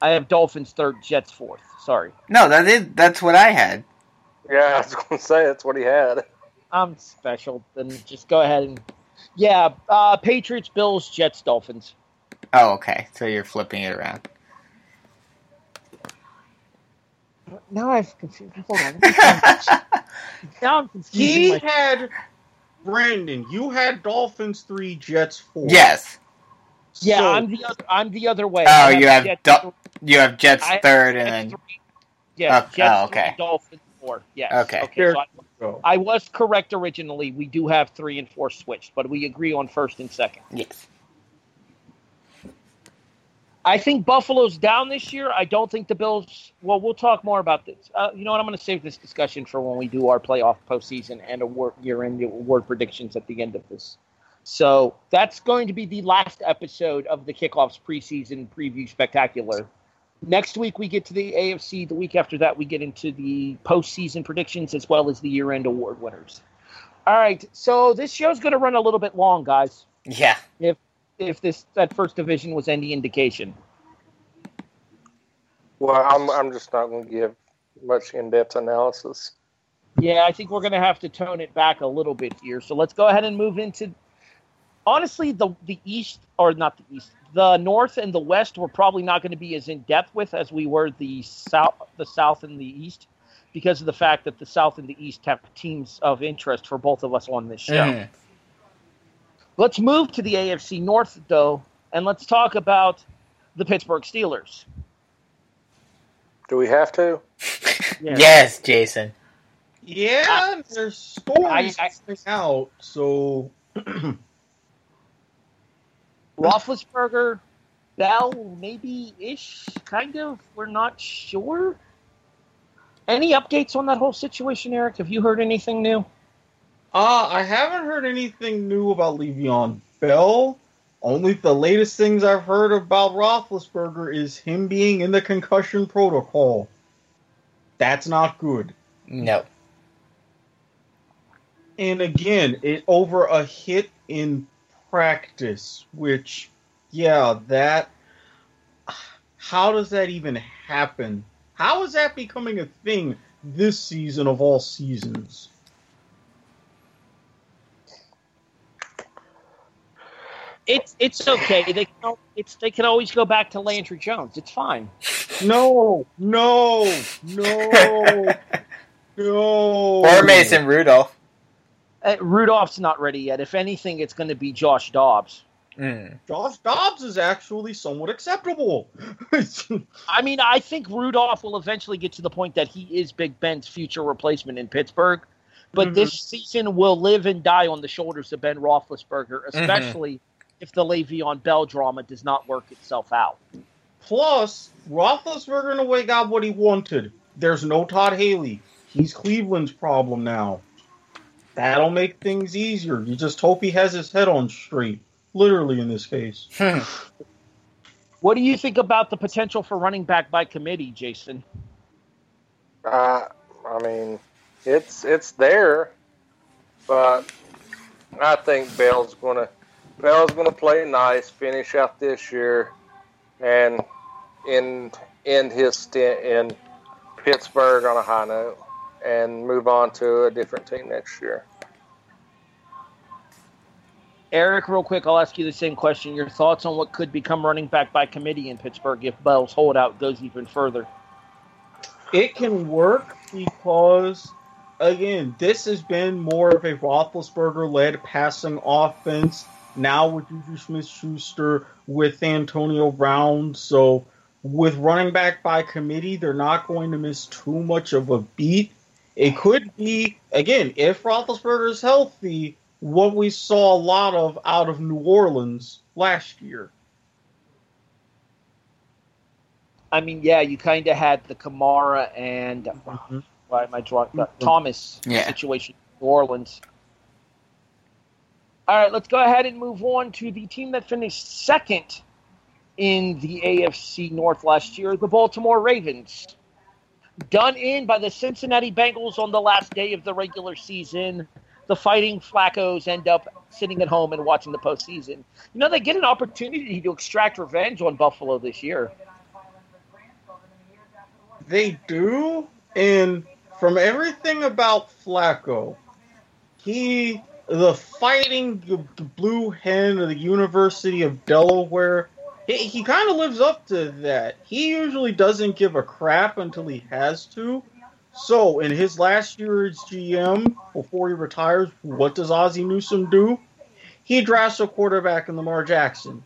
I have Dolphins third, Jets fourth. Sorry, No, that is that's what I had. Yeah, I was going to say that's what he had. I'm special. Then just go ahead and, yeah. Uh, Patriots, Bills, Jets, Dolphins. Oh, okay. So you're flipping it around. Now I've confused. Hold on. let now I'm confusing He my had Brandon. You had Dolphins three, Jets four. yes. Yeah, So- I'm the other. I'm the other way. Oh, I you have Jets Dol- You have Jets I have third and Jets then three- yeah, Oh, Jets oh, okay. three, Dolphins four. Yes. Okay. Okay. So I, go. I was correct originally. We do have three and four switched, but we agree on first and second. yes. I think Buffalo's down this year. I don't think the Bills. Well, we'll talk more about this. Uh, you know what? I'm going to save this discussion for when we do our playoff postseason and award year-end award predictions at the end of this. So that's going to be the last episode of the kickoffs preseason preview spectacular. Next week we get to the AFC. The week after that we get into the postseason predictions as well as the year-end award winners. All right, so this show's going to run a little bit long, guys. Yeah. If if this that first division was any indication. Well, I'm I'm just not going to give much in-depth analysis. Yeah, I think we're going to have to tone it back a little bit here. So let's go ahead and move into. Honestly, the the East or not the East, the North and the West, we're probably not going to be as in depth with as we were the South, the South and the East, because of the fact that the South and the East have teams of interest for both of us on this show. Mhm. Let's move to the AFC North, though, and let's talk about the Pittsburgh Steelers. Do we have to? Yeah. Yes, Jason. Yeah, there's stories I- I- coming out. So Roethlisberger, Bell, maybe ish, kind of. We're not sure. Any updates on that whole situation, Erik? Have you heard anything new? Uh, I haven't heard anything new about Le'Veon Bell. Only the latest things I've heard about Roethlisberger is him being in the concussion protocol. That's not good. No. And again, it over a hit in practice, which, yeah, that. How does that even happen? How is that becoming a thing this season of all seasons? It's it's okay. They can it's they can always go back to Landry Jones. It's fine. No, no, no, no. Or Mason Rudolph. Uh, Rudolph's not ready yet. If anything, it's going to be Josh Dobbs. Mm. Josh Dobbs is actually somewhat acceptable. I mean, I think Rudolph will eventually get to the point that he is Big Ben's future replacement in Pittsburgh. But Mhm. this season will live and die on the shoulders of Ben Roethlisberger, especially if the Le'Veon Bell drama does not work itself out. Plus, Roethlisberger in a way got what he wanted. There's no Todd Haley. He's Cleveland's problem now. That'll make things easier. You just hope he has his head on straight. Literally in this case. What do you think about the potential for running back by committee, Jason? Uh, I mean, it's it's there, but I think Bell's gonna Bell's gonna play nice, finish out this year, and end end his stint in Pittsburgh on a high note, and move on to a different team next year. Erik, real quick, I'll ask you the same question. Your thoughts on what could become running back by committee in Pittsburgh if Bell's holdout goes even further? It can work because, again, this has been more of a Roethlisberger led passing offense. Now with Juju Smith Schuster, with Antonio Brown. So, with running back by committee, they're not going to miss too much of a beat. It could be, again, if Roethlisberger is healthy, what we saw a lot of out of New Orleans last year. I mean, yeah, you kind of had the Kamara and Mhm. why am I drawing the Thomas Yeah. situation in New Orleans. All right, let's go ahead and move on to the team that finished second in the AFC North last year, the Baltimore Ravens. Done in by the Cincinnati Bengals on the last day of the regular season. The Fighting Flaccos end up sitting at home and watching the postseason. You know, they get an opportunity to extract revenge on Buffalo this year. They do, and from everything about Flacco, he, the fighting blue hen of the University of Delaware, he, he kind of lives up to that. He usually doesn't give a crap until he has to. So, in his last year as GM, before he retires, what does Ozzie Newsome do? He drafts a quarterback in Lamar Jackson.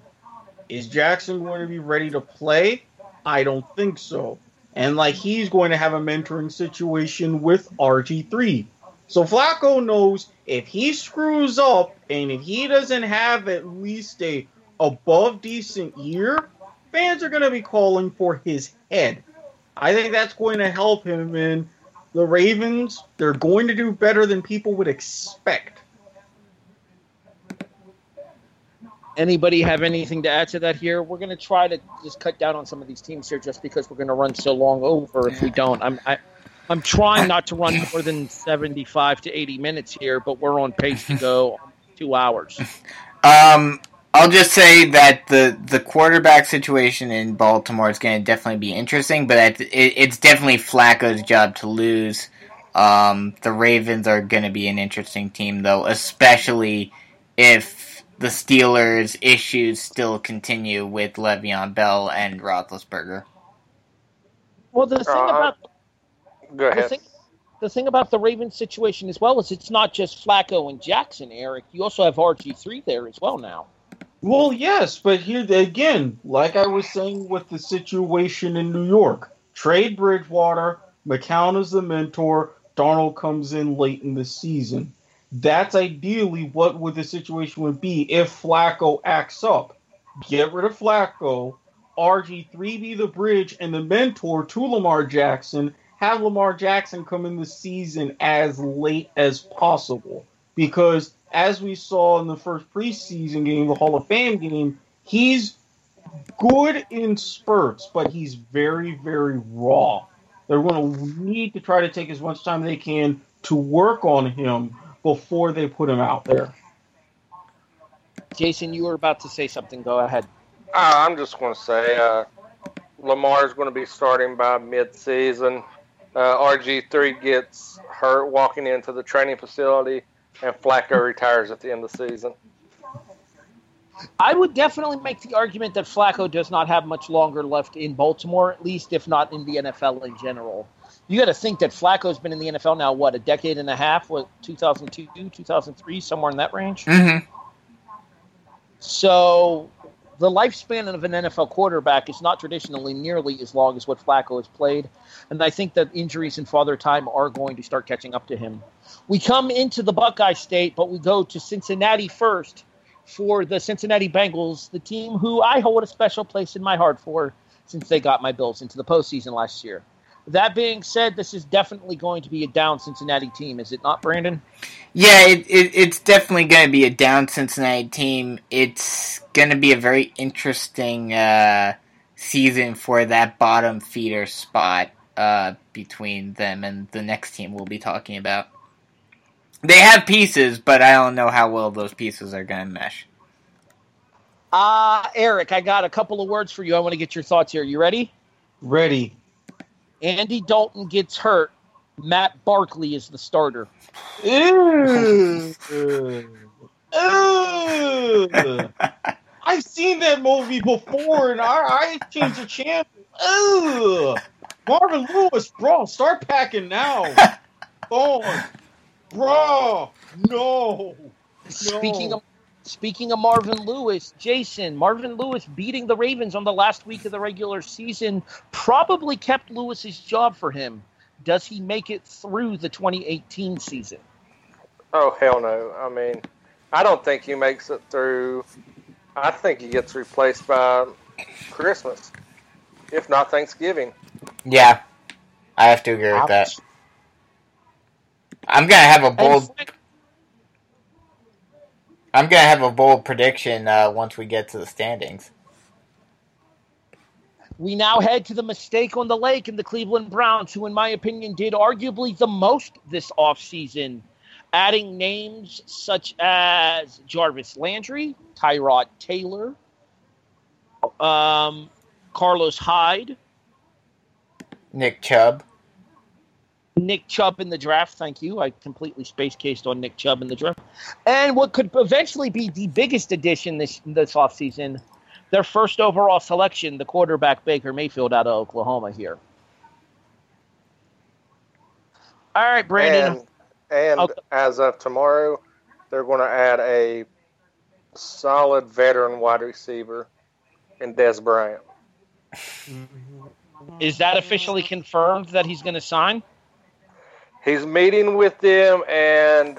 Is Jackson going to be ready to play? I don't think so and like he's going to have a mentoring situation with RG3. So Flacco knows if he screws up and if he doesn't have at least a above decent year, fans are going to be calling for his head. I think that's going to help him in the Ravens. They're going to do better than people would expect. Anybody have anything to add to that here? We're going to try to just cut down on some of these teams here just because we're going to run so long over if we don't. I'm I, I'm trying not to run more than 75 to 80 minutes here, but we're on pace to go 2 hours. Um, I'll just say that the the quarterback situation in Baltimore is going to definitely be interesting, but it, it's definitely Flacco's job to lose. Um, the Ravens are going to be an interesting team, though, especially if the Steelers' issues still continue with Le'Veon Bell and Roethlisberger. Well, the thing Uh, about Go the thing, the thing about the Ravens situation as well is it's not just Flacco and Jackson, Erik. You also have RG3 there as well now. Well, yes, but here again, like I was saying with the situation in New York, trade Bridgewater, McCown is the mentor, Darnold comes in late in the season. That's ideally what would the situation would be if Flacco acts up. Get rid of Flacco, RG3 be the bridge and the mentor to Lamar Jackson. Have Lamar Jackson come in the season as late as possible. Because as we saw in the first preseason game, the Hall of Fame game, he's good in spurts, but he's very, very raw. They're going to need to try to take as much time they can to work on him before they put him out there. Jason, you were about to say something. Go ahead. Uh, I'm just going to say uh, is going to be starting by mid-season. Uh, RG3 gets hurt walking into the training facility, and Flacco retires at the end of the season. I would definitely make the argument that Flacco does not have much longer left in Baltimore, at least if not in the NFL in general. You got to think that Flacco's been in the NFL now, what, a decade and a half? What, 2002, 2003, somewhere in that range? Mm-hmm. So the lifespan of an NFL quarterback is not traditionally nearly as long as what Flacco has played. And I think that injuries and father time are going to start catching up to him. We come into the Buckeye State, but we go to Cincinnati first for the Cincinnati Bengals, the team who I hold a special place in my heart for since they got my Bills into the postseason last year. That being said, this is definitely going to be a down Cincinnati team, is it not, Brandon? Yeah, it, it, it's definitely going to be a down Cincinnati team. It's going to be a very interesting uh, season for that bottom feeder spot uh, between them and the next team we'll be talking about. They have pieces, but I don't know how well those pieces are going to mesh. Uh, Erik, I got a couple of words for you. I want to get your thoughts here. You ready? Ready. Andy Dalton gets hurt. Matt Barkley is the starter. Ew. Ew. I've seen that movie before, and I, I changed the channel. Ew. Marvin Lewis, bro, start packing now. on, bro. No. Speaking of speaking of Marvin Lewis, Jason, Marvin Lewis beating the Ravens on the last week of the regular season probably kept Lewis's job for him. Does he make it through the 2018 season? Oh hell no! I mean, I don't think he makes it through. I think he gets replaced by Christmas, if not Thanksgiving. Yeah, I have to agree with that. I'm gonna have a bold. And Frank- I'm gonna have a bold prediction uh, once we get to the standings. We now head to the mistake on the lake and the Cleveland Browns, who, in my opinion, did arguably the most this offseason, adding names such as Jarvis Landry, Tyrod Taylor, um, Carlos Hyde, Nick Chubb. Nick Chubb in the draft. Thank you. I completely space cased on Nick Chubb in the draft. And what could eventually be the biggest addition this this offseason, their first overall selection, the quarterback Baker Mayfield out of Oklahoma here. All right, Brandon. And and Okay. as of tomorrow, they're going to add a solid veteran wide receiver in Dez Bryant. is that officially confirmed that he's going to sign? He's meeting with them, and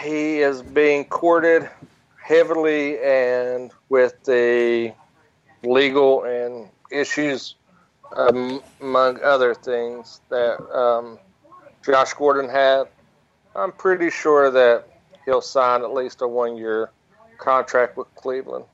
he is being courted heavily, and with the legal and issues, um, among other things that um, Josh Gordon had. I'm pretty sure that he'll sign at least a one-year contract with Cleveland.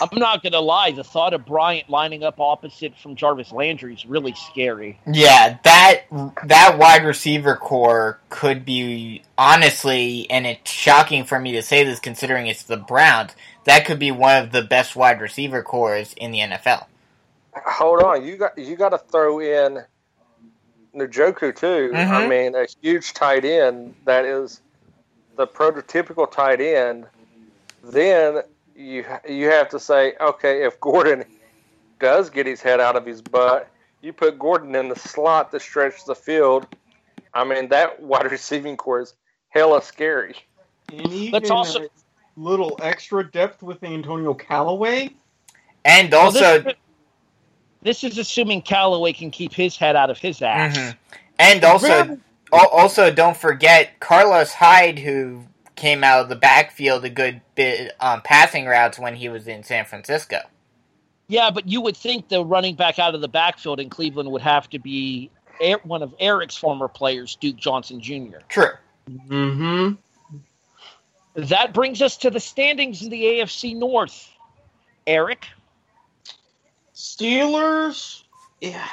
I'm not going to lie. The thought of Bryant lining up opposite from Jarvis Landry is really scary. Yeah, that that wide receiver core could be honestly, and it's shocking for me to say this considering it's the Browns. That could be one of the best wide receiver cores in the NFL. Hold on, you got you got to throw in Njoku too. I Mhm. mean, a huge tight end that is the prototypical tight end. Then you you have to say, okay, if Gordon does get his head out of his butt, you put Gordon in the slot to stretch the field. I mean, that wide receiving core is hella scary. And even Let's also- a little extra depth with Antonio Callaway. And Well, also, this, this is assuming Callaway can keep his head out of his ass. Mhm. and also, also don't forget Carlos Hyde, who came out of the backfield a good bit on passing routes when he was in San Francisco. Yeah, but you would think the running back out of the backfield in Cleveland would have to be one of Erik's former players, Duke Johnson Jr. True. Mm-hmm. That brings us to the standings in the AFC North. Erik, Steelers, yeah,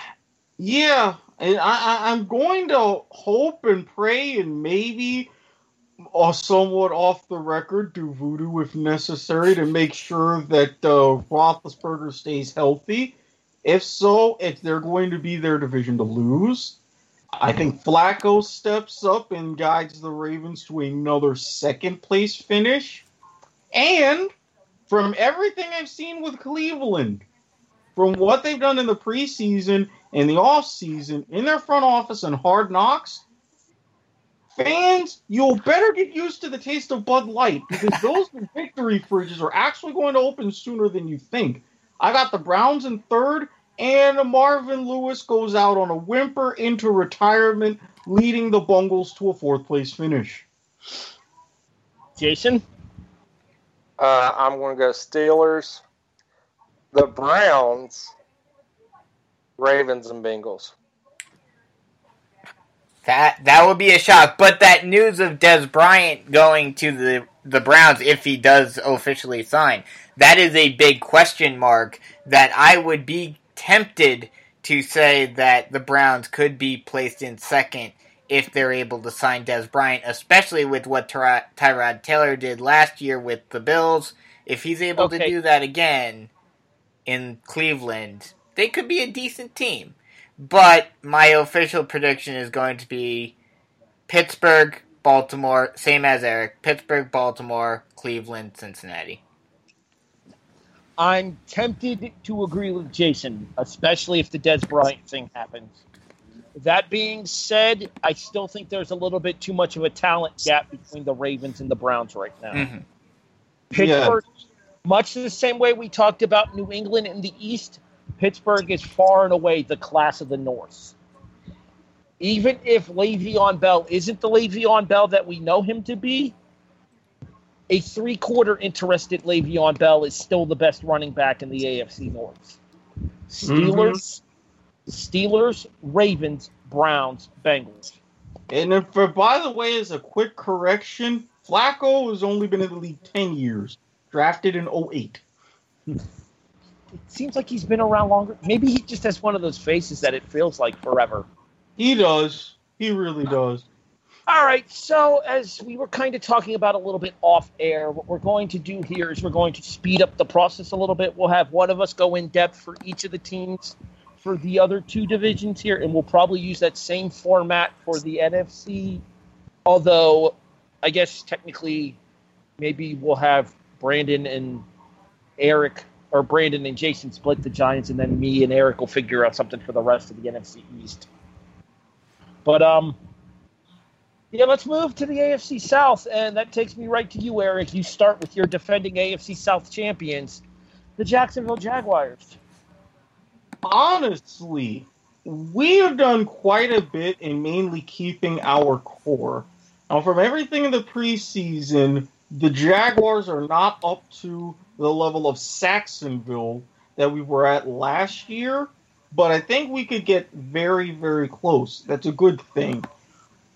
yeah. And I, I, I'm going to hope and pray and maybe, uh, somewhat off the record, do voodoo if necessary to make sure that uh, Roethlisberger stays healthy. If so, if they're going to be their division to lose, I think Flacco steps up and guides the Ravens to another second place finish. And from everything I've seen with Cleveland, from what they've done in the preseason and the offseason in their front office and hard knocks, fans, you'll better get used to the taste of Bud Light because those victory fridges are actually going to open sooner than you think. I got the Browns in third, and Marvin Lewis goes out on a whimper into retirement, leading the Bungles to a fourth place finish. Jason? Uh, I'm going to go Steelers, the Browns, Ravens, and Bengals. That that would be a shock. But that news of Dez Bryant going to the the Browns, if he does officially sign, that is a big question mark. That I would be tempted to say that the Browns could be placed in second if they're able to sign Dez Bryant, especially with what Ty- Tyrod Taylor did last year with the Bills. If he's able Okay. to do that again in Cleveland, they could be a decent team. But my official prediction is going to be Pittsburgh, Baltimore, same as Eric. Pittsburgh, Baltimore, Cleveland, Cincinnati. I'm tempted to agree with Jason, especially if the Dez Bryant thing happens. That being said, I still think there's a little bit too much of a talent gap between the Ravens and the Browns right now. Mhm. Pittsburgh, much the same way we talked about New England in the East, Pittsburgh is far and away the class of the North. Even if Le'Veon Bell isn't the Le'Veon Bell that we know him to be, a three-quarter interested Le'Veon Bell is still the best running back in the AFC North. Steelers, mm-hmm. Steelers, Ravens, Browns, Bengals. And if, for, by the way, as a quick correction, Flacco has only been in the league 10 years, drafted in 08. It seems like he's been around longer. Maybe he just has one of those faces that it feels like forever. He does. He really does. All right, so as we were kind of talking about a little bit off air, what we're going to do here is we're going to speed up the process a little bit. We'll have one of us go in depth for each of the teams for the other two divisions here, and we'll probably use that same format for the NFC. Although, I guess technically, maybe we'll have Brandon and Erik, or Brandon and Jason split the Giants, and then me and Erik will figure out something for the rest of the NFC East. But um, yeah, let's move to the AFC South, and that takes me right to you, Erik. You start with your defending AFC South champions, the Jacksonville Jaguars. Honestly, we have done quite a bit in mainly keeping our core. Now, from everything in the preseason, the Jaguars are not up to the level of Sacksonville that we were at last year, but I think we could get very, very close. That's a good thing.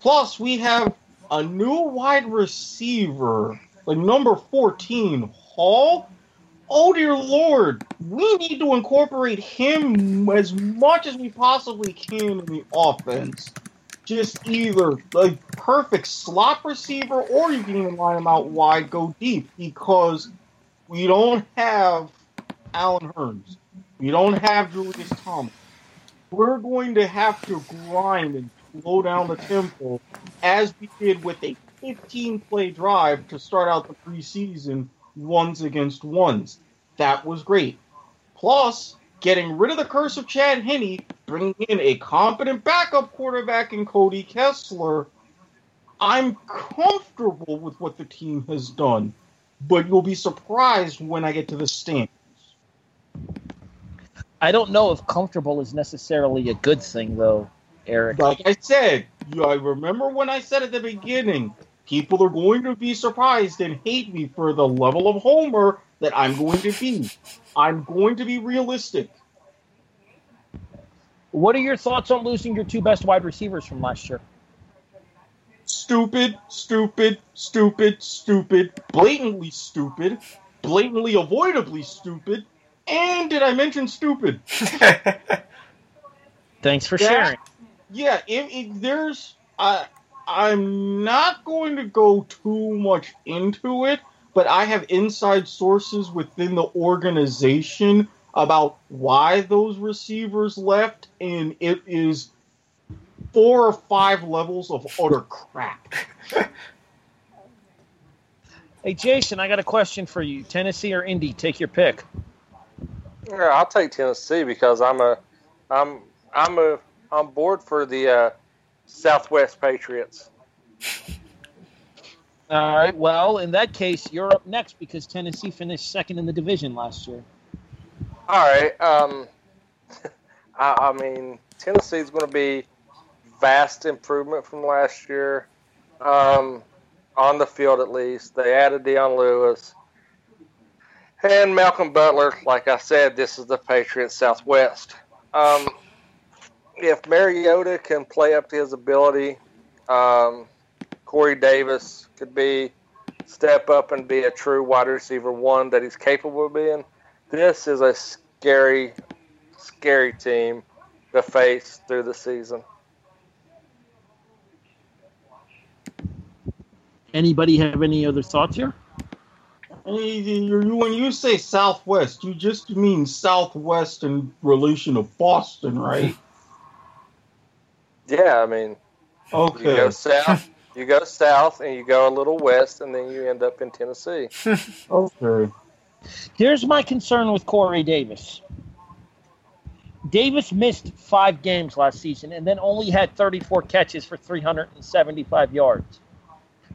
Plus, we have a new wide receiver, like number 14, Hall. Oh dear lord, we need to incorporate him as much as we possibly can in the offense. Just either a perfect slot receiver or you can even line him out wide, go deep, because we don't have Allen Hurns. We don't have Julius Thomas. We're going to have to grind and slow down the tempo as we did with a 15 play drive to start out the preseason ones against ones. That was great. Plus, getting rid of the curse of Chad Henne, bringing in a competent backup quarterback in Cody Kessler. I'm comfortable with what the team has done, but you'll be surprised when I get to the stand. I don't know if comfortable is necessarily a good thing, though, Erik. Like I said, you, I remember when I said at the beginning, people are going to be surprised and hate me for the level of homer that I'm going to be. I'm going to be realistic. What are your thoughts on losing your two best wide receivers from last year? Stupid, stupid, stupid, stupid, blatantly stupid, blatantly avoidably stupid, and did I mention stupid? Thanks for Yeah. sharing. Yeah, there's, I, I'm not going to go too much into it, but I have inside sources within the organization about why those receivers left, and it is four or five levels of utter crap. Hey, Jason, I got a question for you. Tennessee or Indy? Take your pick. Yeah, I'll take Tennessee because I'm a, I'm I'm a on board for the uh, Southwest Patriots. All right. Well, in that case, you're up next because Tennessee finished second in the division last year. All right. Um, I, I mean, Tennessee's going to be vast improvement from last year, um, on the field at least. They added Dion Lewis and Malcolm Butler. Like I said, this is the Patriots Southwest. Um, if Mariota can play up to his ability, um, Corey Davis could be step up and be a true wide receiver one that he's capable of being. This is a scary, scary team to face through the season. Anybody have any other thoughts here? When you say Southwest, you just mean Southwest in relation to Boston, right? Yeah, I mean, Okay. you go south, you go south, and you go a little west, and then you end up in Tennessee. Okay. Here's my concern with Corey Davis. Davis missed five games last season and then only had 34 catches for 375 yards.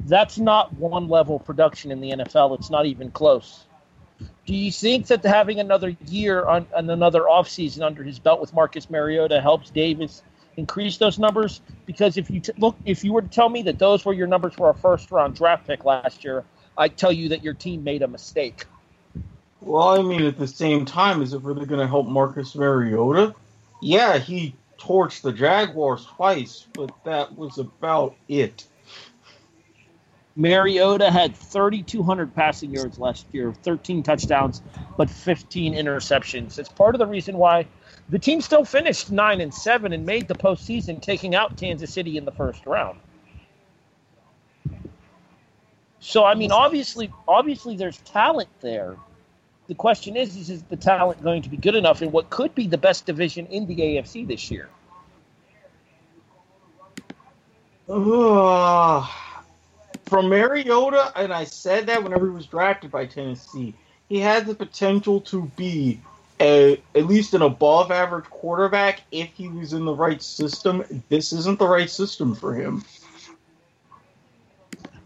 That's not one level production in the NFL. It's not even close. Do you think that having another year on, on another offseason under his belt with Marcus Mariota helps Davis increase those numbers? Because if you t- look, if you were to tell me that those were your numbers for a first round draft pick last year, I'd tell you that your team made a mistake. Well, I mean, at the same time, is it really going to help Marcus Mariota? Yeah, he torched the Jaguars twice, but that was about it. Mariota had 3,200 passing yards last year, 13 touchdowns, but 15 interceptions. It's part of the reason why the team still finished nine and seven and made the postseason, taking out Kansas City in the first round. So, I mean, obviously, obviously, there's talent there. The question is, is, is the talent going to be good enough in what could be the best division in the AFC this year? Ugh. From Mariota, and I said that whenever he was drafted by Tennessee, he had the potential to be a at least an above average quarterback if he was in the right system. This isn't the right system for him.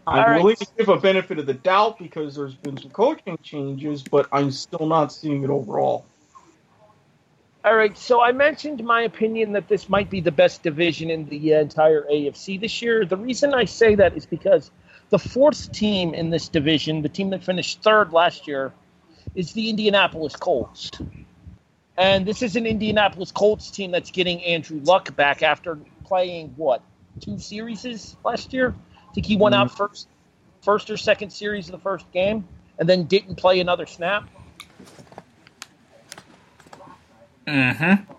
I'm right. willing to give a benefit of the doubt because there's been some coaching changes, but I'm still not seeing it overall. All right, so I mentioned my opinion that this might be the best division in the entire AFC this year. The reason I say that is because the fourth team in this division, the team that finished third last year, is the Indianapolis Colts. And this is an Indianapolis Colts team that's getting Andrew Luck back after playing what two series last year. I think he went out first, first or second series of the first game, and then didn't play another snap. Mm-hmm.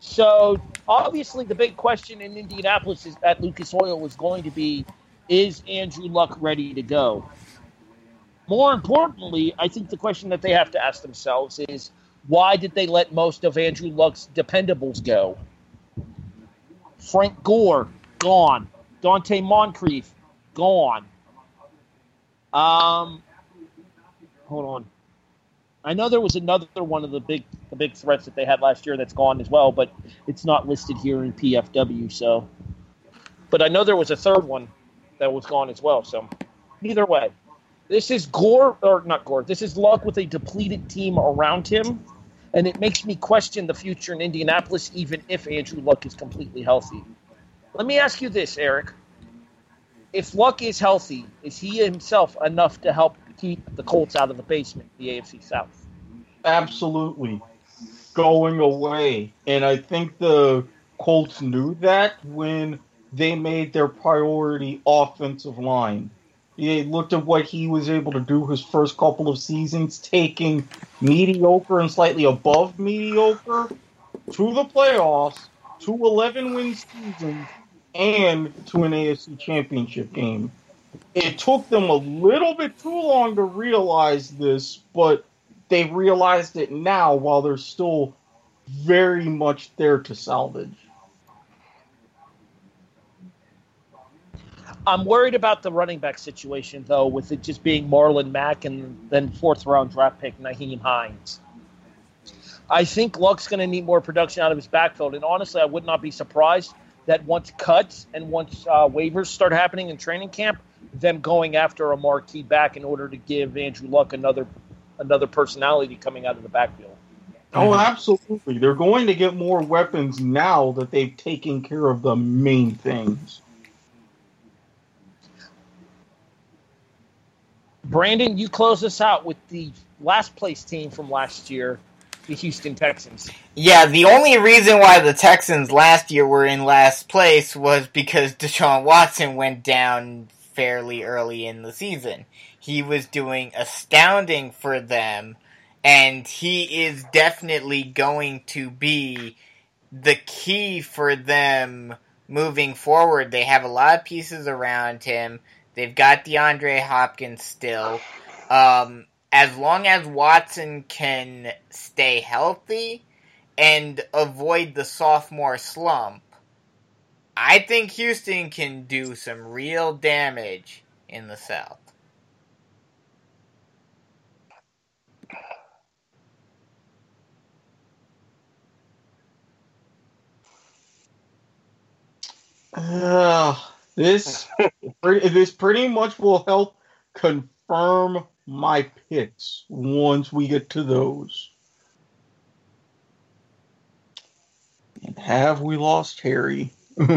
So obviously, the big question in Indianapolis is at Lucas Oil was going to be: Is Andrew Luck ready to go? More importantly, I think the question that they have to ask themselves is: Why did they let most of Andrew Luck's dependables go? Frank Gore gone. Donte Moncrief gone. Um, hold on. I know there was another one of the big the big threats that they had last year that's gone as well, but it's not listed here in PFW. So, but I know there was a third one that was gone as well. So, either way, this is Gore or not Gore. This is Luck with a depleted team around him, and it makes me question the future in Indianapolis, even if Andrew Luck is completely healthy. Let me ask you this, Erik: If Luck is healthy, is he himself enough to help keep the Colts out of the basement, the AFC South? absolutely going away. And I think the Colts knew that when they made their priority offensive line. They looked at what he was able to do his first couple of seasons, taking mediocre and slightly above mediocre to the playoffs, to 11 win seasons, and to an AFC championship game. It took them a little bit too long to realize this, but they've realized it now while they're still very much there to salvage. I'm worried about the running back situation, though, with it just being Marlon Mack and then fourth round draft pick Nyheim Hines. I think Luck's going to need more production out of his backfield, and honestly, I would not be surprised that once cuts and once uh, waivers start happening in training camp, them going after a marquee back in order to give Andrew Luck another another personality coming out of the backfield. Oh, absolutely. They're going to get more weapons now that they've taken care of the main things. Brandon, you close us out with the last place team from last year, the Houston Texans. Yeah, the only reason why the Texans last year were in last place was because Deshaun Watson went down fairly early in the season. He was doing astounding for them, and he is definitely going to be the key for them moving forward. They have a lot of pieces around him. They've got DeAndre Hopkins still. Um, as long as Watson can stay healthy and avoid the sophomore slump, I think Houston can do some real damage in the South. Uh, this this pretty much will help confirm my picks once we get to those. And have we lost Harry?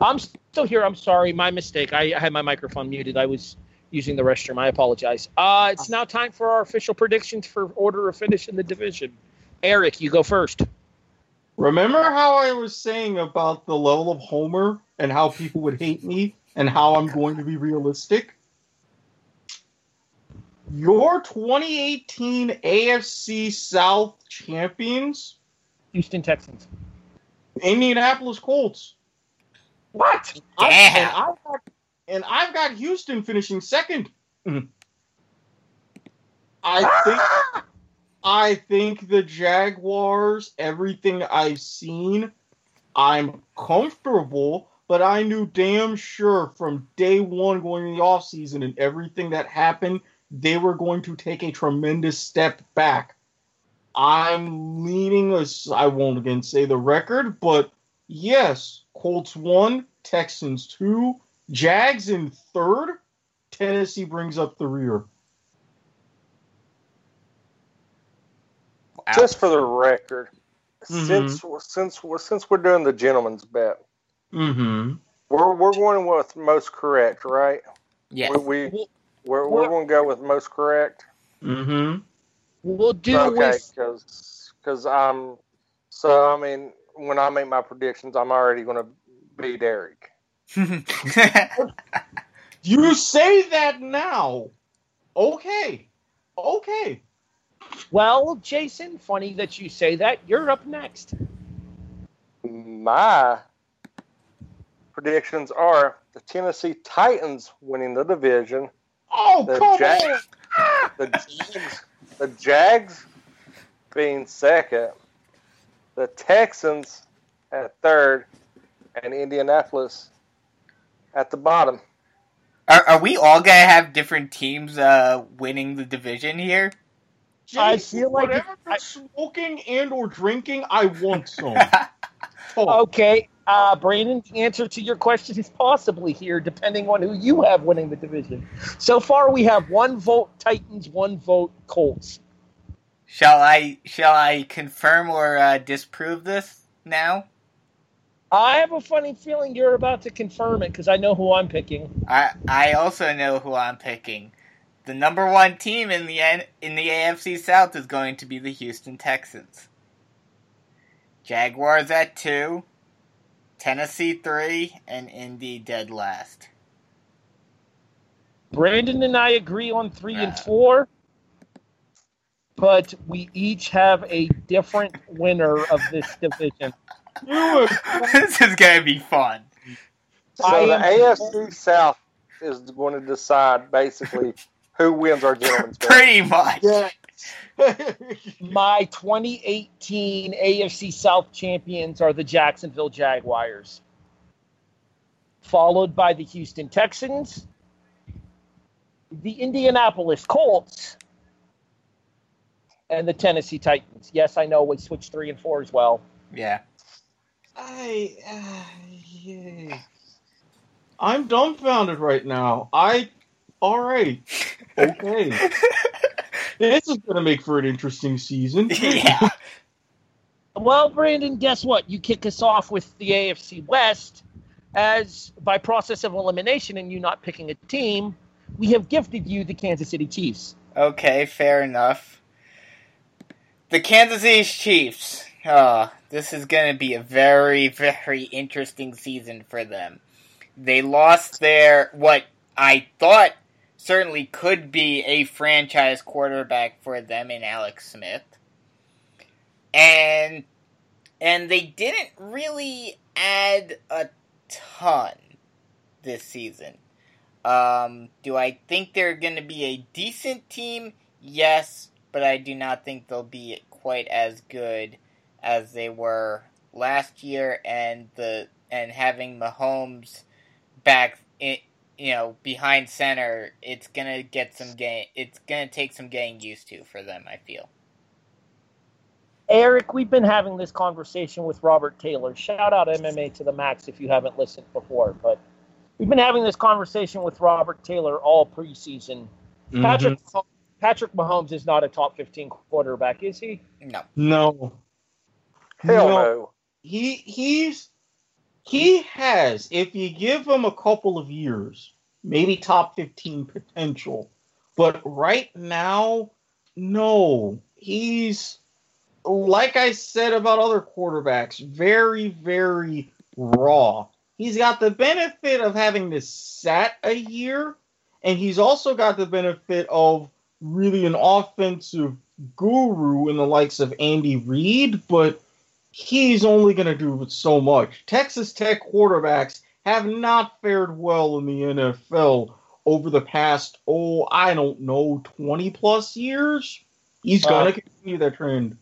I'm still here. I'm sorry. My mistake. I, I had my microphone muted. I was using the restroom. I apologize. Uh, it's now time for our official predictions for order of finish in the division. Erik, you go first. Remember how I was saying about the level of Homer and how people would hate me and how I'm going to be realistic? Your 2018 AFC South champions, Houston Texans. Indianapolis Colts. What? I- and, I've got, and I've got Houston finishing second. Mm. I think ah! I think the Jaguars, everything I've seen, I'm comfortable, but I knew damn sure from day one going in the offseason and everything that happened, they were going to take a tremendous step back. I'm leaning, I won't again say the record, but yes, Colts one, Texans two, Jags in third, Tennessee brings up the rear. Wow. Just for the record, Mhm. since since we're since we're doing the gentleman's bet, Mm-hmm. we're we're going with most correct, right? yes. We, we We'll, we're we're going to go with most correct. Mm-hmm. we'll do okay, because because I'm so I mean when I make my predictions, I'm already going to beat Erik. You say that now. Okay. Okay. Well, Jason. Funny that you say that. You're up next. My predictions are the Tennessee Titans winning the division, Oh, The come Jag- on. the Jags, the Jags being second, the Texans at third, and Indianapolis at the bottom. are, are we all gonna have different teams uh, winning the division here? I feel like whatever I- you're smoking and or drinking, I want some. Oh, Okay, uh, Brandon. The answer to your question is possibly here, depending on who you have winning the division. So far, we have one vote Titans, one vote Colts. shall I shall I confirm or uh, disprove this now? I have a funny feeling you're about to confirm it because I know who I'm picking. I I also know who I'm picking. The number one team in the N- in the AFC South is going to be the Houston Texans. Jaguars at two, Tennessee three, and Indy dead last. Brandon and I agree on three and Ah. four, but we each have a different winner of this division. this is gonna be fun. So I the am- AFC South is going to decide basically who wins our gentleman's bet. Pretty much. yes. My 2018 AFC South champions are the Jacksonville Jaguars, followed by the Houston Texans, the Indianapolis Colts, and the Tennessee Titans. Yes, I know we switched three and four as well. Yeah. I, uh, yeah. I'm dumbfounded right now. I, all right, okay. this is going to make for an interesting season. yeah. Well, Brandon, guess what? You kick us off with the AFC West as by process of elimination and you not picking a team, we have gifted you the Kansas City Chiefs. Okay, fair enough. The Kansas City Chiefs. Uh, this is going to be a very, very interesting season for them. They lost their, what I thought certainly could be a franchise quarterback for them in Alex Smith. And and they didn't really add a ton this season. Um, do I think they're going to be a decent team? Yes, but I do not think they'll be quite as good as they were last year, and the and having Mahomes back, in, you know, behind center, it's gonna get some game. It's gonna take some getting used to for them. I feel. Erik, we've been having this conversation with Robert Taylor. Shout out MMA to the max if you haven't listened before, but we've been having this conversation with Robert Taylor all preseason. Mm-hmm. Patrick Patrick Mahomes is not a top 15 quarterback, is he? No. No. Hell no. no. He he's he has if you give him a couple of years, maybe top 15 potential. But right now, no. He's like I said about other quarterbacks, very, very raw. He's got the benefit of having this sat a year, and he's also got the benefit of really an offensive guru in the likes of Andy Reid, but he's only going to do so much. Texas Tech quarterbacks have not fared well in the NFL over the past, oh, I don't know, 20 plus years. He's going to uh, continue that trend.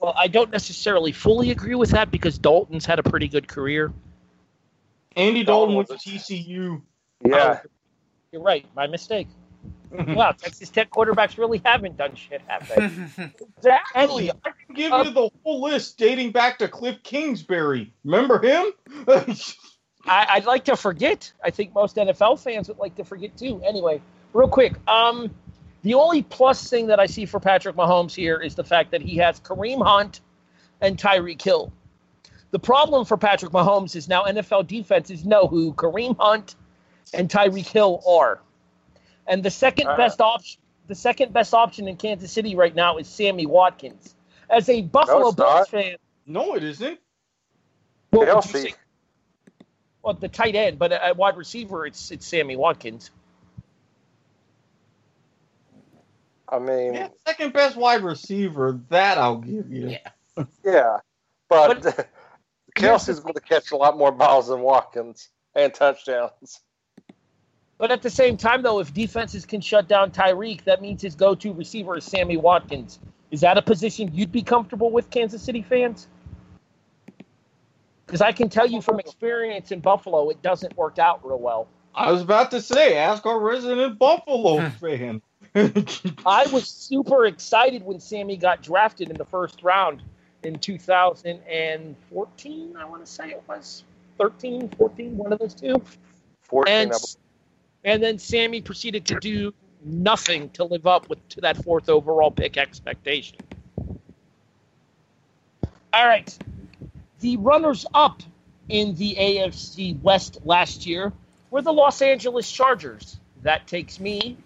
Well, I don't necessarily fully agree with that because Dalton's had a pretty good career. Andy Dalton went to TCU. Yeah. You're right. My mistake. Wow, Texas Tech quarterbacks really haven't done shit, have they? exactly. I can give you the whole list dating back to Cliff Kingsbury. Remember him? I, would like to forget. I think most NFL fans would like to forget too. Anyway, real quick. Um, the only plus thing that I see for Patrick Mahomes here is the fact that he has Kareem Hunt and Tyreek Hill. The problem for Patrick Mahomes is now NFL defenses know who Kareem Hunt and Tyreek Hill are. And the second uh, best option the second best option in Kansas City right now is Sammy Watkins. As a Buffalo no, Bills fan, no, it isn't. Well, well, the tight end, but at wide receiver, it's it's Sammy Watkins. I mean, yeah, second best wide receiver. That I'll give you. Yeah, yeah, but, but Kelce's going to catch a lot more balls than Watkins and touchdowns. But at the same time, though, if defenses can shut down Tyreek, that means his go-to receiver is Sammy Watkins. Is that a position you'd be comfortable with, Kansas City fans? Because I can tell you from experience in Buffalo, it doesn't work out real well. I was about to say, ask our resident Buffalo hmm. fan. I was super excited when Sammy got drafted in the first round in 2014, I want to say it was 13, 14, one of those two. 14, and, and then Sammy proceeded to do nothing to live up with to that fourth overall pick expectation. All right. The runners up in the AFC West last year were the Los Angeles Chargers. That takes me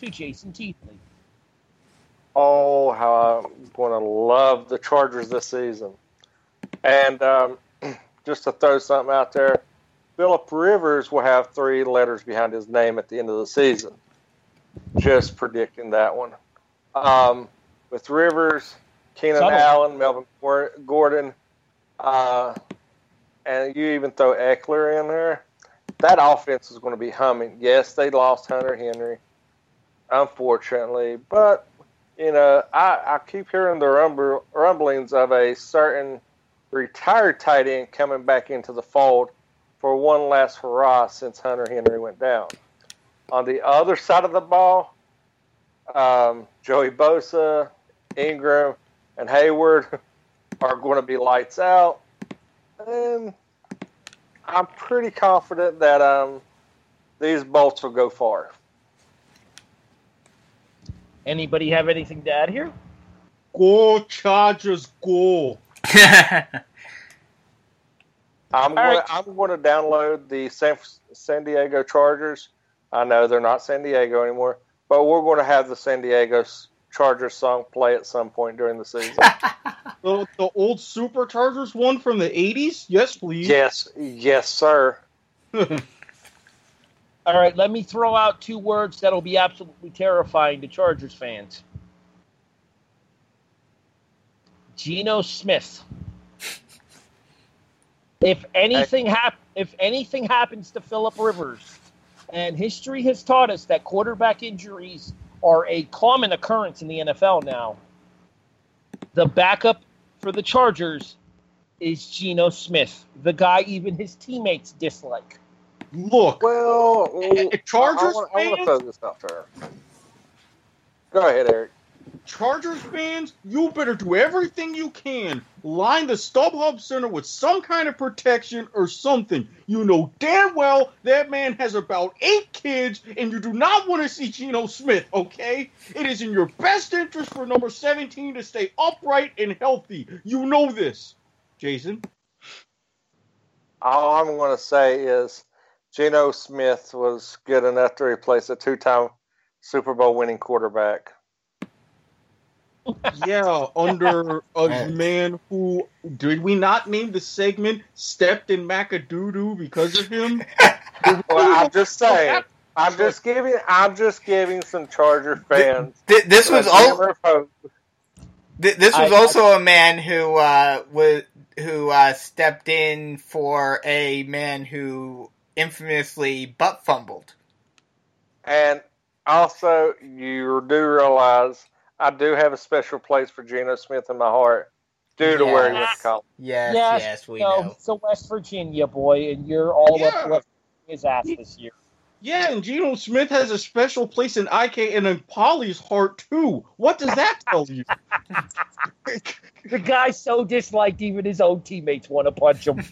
to Jason Teasley. Oh, how I'm going to love the Chargers this season. And um, just to throw something out there, Philip Rivers will have three letters behind his name at the end of the season. Just predicting that one. Um, with Rivers, Keenan Allen, Melvin Gordon, uh, and you even throw Ekeler in there, that offense is going to be humming. Yes, they lost Hunter Henry unfortunately. But you know, I, I keep hearing the rumble, rumblings of a certain retired tight end coming back into the fold for one last hurrah since Hunter Henry went down. On the other side of the ball, um, Joey Bosa, Ingram, and Hayward are going to be lights out. And I'm pretty confident that um, these bolts will go far. Anybody have anything to add here? Go Chargers, go! I'm All going. right. I'm going to download the San San Diego Chargers. I know they're not San Diego anymore, but we're going to have the San Diego Chargers song play at some point during the season. The, the old Superchargers one from the 80s? Yes, please. yes, yes, sir. All right, let me throw out two words that'll be absolutely terrifying to Chargers fans. Geno Smith. If anything hap- if anything happens to Philip Rivers, and history has taught us that quarterback injuries are a common occurrence in the NFL now. The backup for the Chargers is Geno Smith, the guy even his teammates dislike. Look, Well, Chargers I, want, I want to throw this out there. Go ahead, Erik. Chargers fans, you better do everything you can. Line the StubHub Center with some kind of protection or something. You know damn well that man has about eight kids, and you do not want to see Geno Smith, okay? It is in your best interest for number 17 to stay upright and healthy. You know this. Jason? All I'm going to say is Geno Smith was good enough to replace a two-time Super Bowl winning quarterback. Yeah, under a Man. man who did we not name the segment stepped in Macadoodoo because of him? Well, I'm just saying. I'm just giving. I'm just giving some Charger fans. Th- this was a all. glimmer of hope. Th- this was I- also a man who uh, was who uh, stepped in for a man who infamously butt fumbled. And also, you do realize I do have a special place for Geno Smith in my heart due to where he went to college. Yes, Yes, yes, we no, know. he's a West Virginia boy, and you're all Yeah. up West his ass this year. Yeah, and Geno Smith has a special place in IK Enemkpali's heart too. What does that tell you? The guy so disliked even his own teammates want to punch him,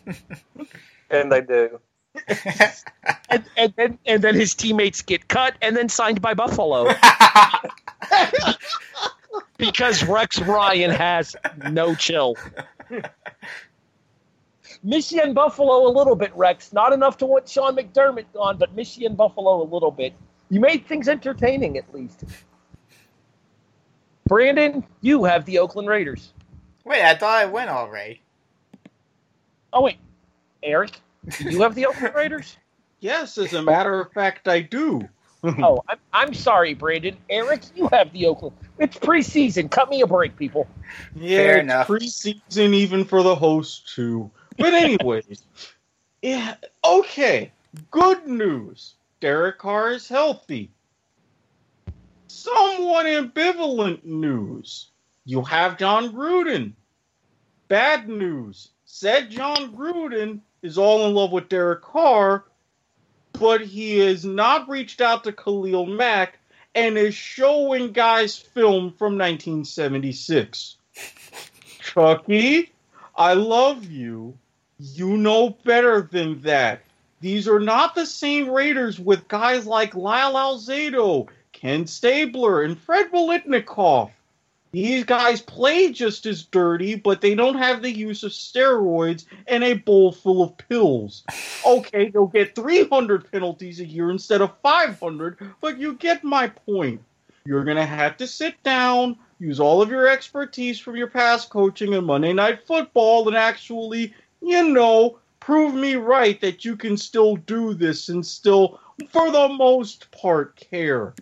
And they do. And, and then and then his teammates get cut and then signed by Buffalo because Rex Ryan has no chill. Michigan Buffalo a little bit, Rex. Not enough to want Sean McDermott gone, but Michigan Buffalo a little bit. You made things entertaining at least. Brandon, you have the Oakland Raiders. Wait, I thought I went already. Oh wait, Erik, do you have the Oakland Raiders? yes, as a matter of fact, I do. Oh, I'm, I'm sorry, Brandon. Erik, you have the Oakland. It's preseason. Cut me a break, people. Yeah, Fair it's enough. preseason even for the host too. But anyways, yeah, okay. Good news. Derek Carr is healthy. Somewhat ambivalent news. You have Jon Gruden. Bad news. Said Jon Gruden is all in love with Derek Carr, but he has not reached out to Khalil Mack and is showing guys film from 1976. Chucky, I love you. You know better than that. These are not the same Raiders with guys like Lyle Alzado, Ken Stabler, and Fred Biletnikoff. These guys play just as dirty, but they don't have the use of steroids and a bowl full of pills. Okay, they'll get 300 penalties a year instead of 500, but you get my point. You're going to have to sit down, use all of your expertise from your past coaching and Monday Night Football, and actually, you know, prove me right that you can still do this and still, for the most part, care.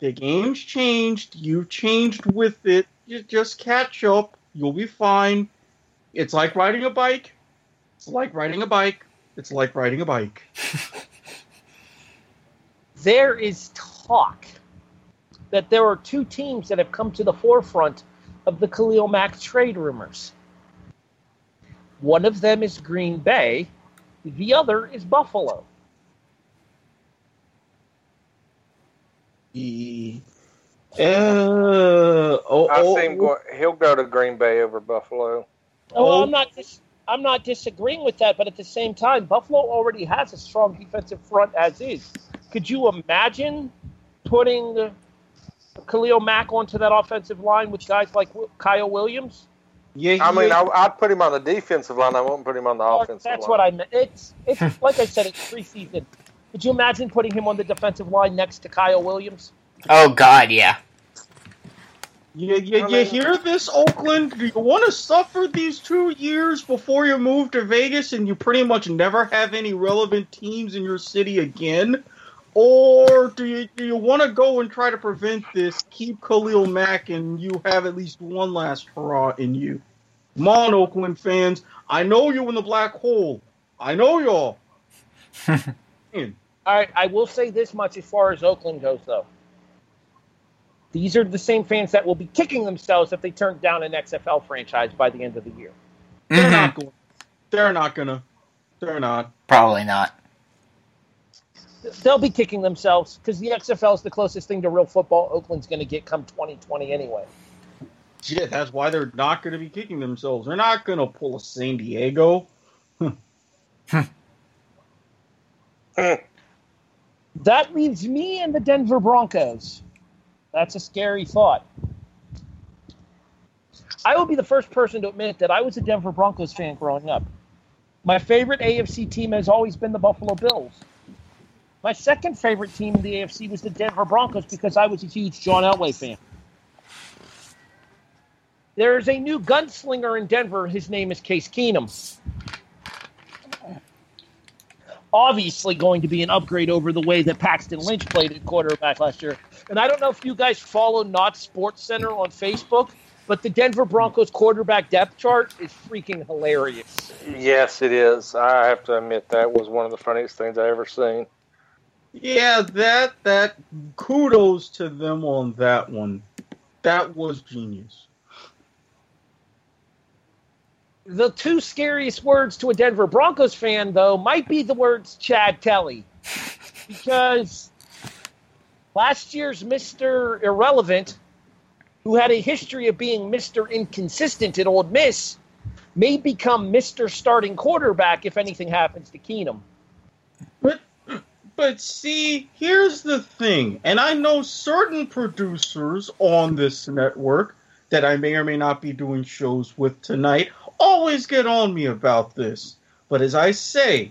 The game's changed. You've changed with it. You just catch up. You'll be fine. It's like riding a bike. It's like riding a bike. It's like riding a bike. There is talk that there are two teams that have come to the forefront of the Khalil Mack trade rumors. One of them is Green Bay, the other is Buffalo. E- Uh, oh, I oh, see him go, he'll go to Green Bay over Buffalo. Oh, Oh. I'm not just I'm not disagreeing with that, but at the same time, Buffalo already has a strong defensive front as is. Could you imagine putting Khalil Mack onto that offensive line with guys like Kyle Williams? Yeah, I mean, yeah. I, I'd put him on the defensive line. I wouldn't put him on the offensive That's line. what I meant. It's it's like I said, it's preseason. Could you imagine putting him on the defensive line next to Kyle Williams? Oh God, yeah. You, you, you hear this, Oakland? Do you want to suffer these two years before you move to Vegas and you pretty much never have any relevant teams in your city again? Or do you, do you want to go and try to prevent this, keep Khalil Mack, and you have at least one last hurrah in you? Come on, Oakland fans. I know you're in the black hole. I know y'all. Man, All right, I will say this much as far as Oakland goes, though. These are the same fans that will be kicking themselves if they turn down an XFL franchise by the end of the year. They're Mhm. not going. They're not gonna. They're not. Probably not. They'll be kicking themselves because the XFL is the closest thing to real football Oakland's going to get come 2020 anyway. Yeah, that's why they're not going to be kicking themselves. They're not going to pull a San Diego. That leaves me and the Denver Broncos. That's a scary thought. I will be the first person to admit that I was a Denver Broncos fan growing up. My favorite AFC team has always been the Buffalo Bills. My second favorite team in the AFC was the Denver Broncos because I was a huge John Elway fan. There's a new gunslinger in Denver. His name is Case Keenum. Obviously, going to be an upgrade over the way that Paxton Lynch played at quarterback last year. And I don't know if you guys follow Not Sports Center on Facebook, but the Denver Broncos quarterback depth chart is freaking hilarious. Yes, it is. I have to admit that was one of the funniest things I ever seen. Yeah, that that kudos to them on that one. That was genius. The two scariest words to a Denver Broncos fan, though, might be the words Chad Kelly. Because last year's Mr. Irrelevant, who had a history of being Mr. Inconsistent at Ole Miss, may become Mr. Starting Quarterback if anything happens to Keenum. But but see, here's the thing, and I know certain producers on this network that I may or may not be doing shows with tonight always get on me about this. But as I say,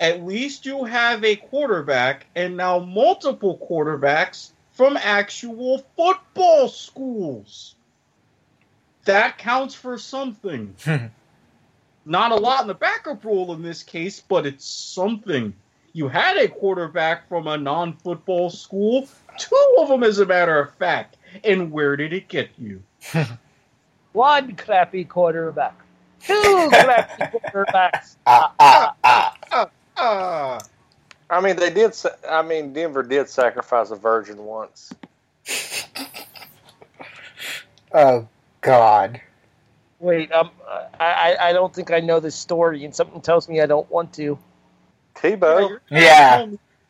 at least you have a quarterback and now multiple quarterbacks from actual football schools. That counts for something. Not a lot in the backup role in this case, but it's something. You had a quarterback from a non football school, two of them, as a matter of fact. And where did it get you? One crappy quarterback. Two crappy quarterbacks. Ah, ah, ah. Ah, I mean, they did. I mean, Denver did sacrifice a virgin once. Oh God. Wait, um, I, I I don't think I know this story, and something tells me I don't want to. Tebow. Yeah.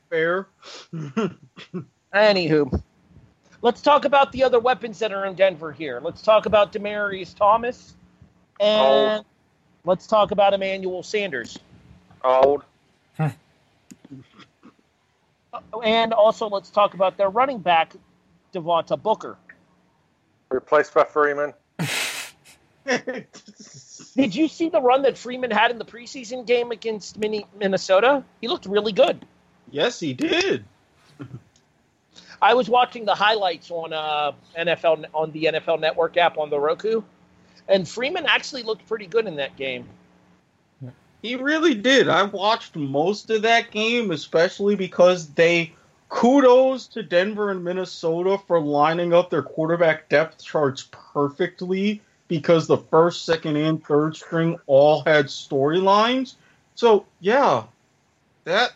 Fair. Anywho, let's talk about the other weapons that are in Denver here. Let's talk about Demaryius Thomas, and let's talk about Emmanuel Sanders, Old. And also let's talk about their running back, Devontae Booker. Replaced by Freeman. Did you see the run that Freeman had in the preseason game against Mini- Minnesota? He looked really good. yes, he did. I was watching the highlights on uh, NFL on the NFL Network app on the Roku, and Freeman actually looked pretty good in that game. He really did. I watched most of that game, especially because they kudos to Denver and Minnesota for lining up their quarterback depth charts perfectly because the first, second, and third string all had storylines. So yeah, that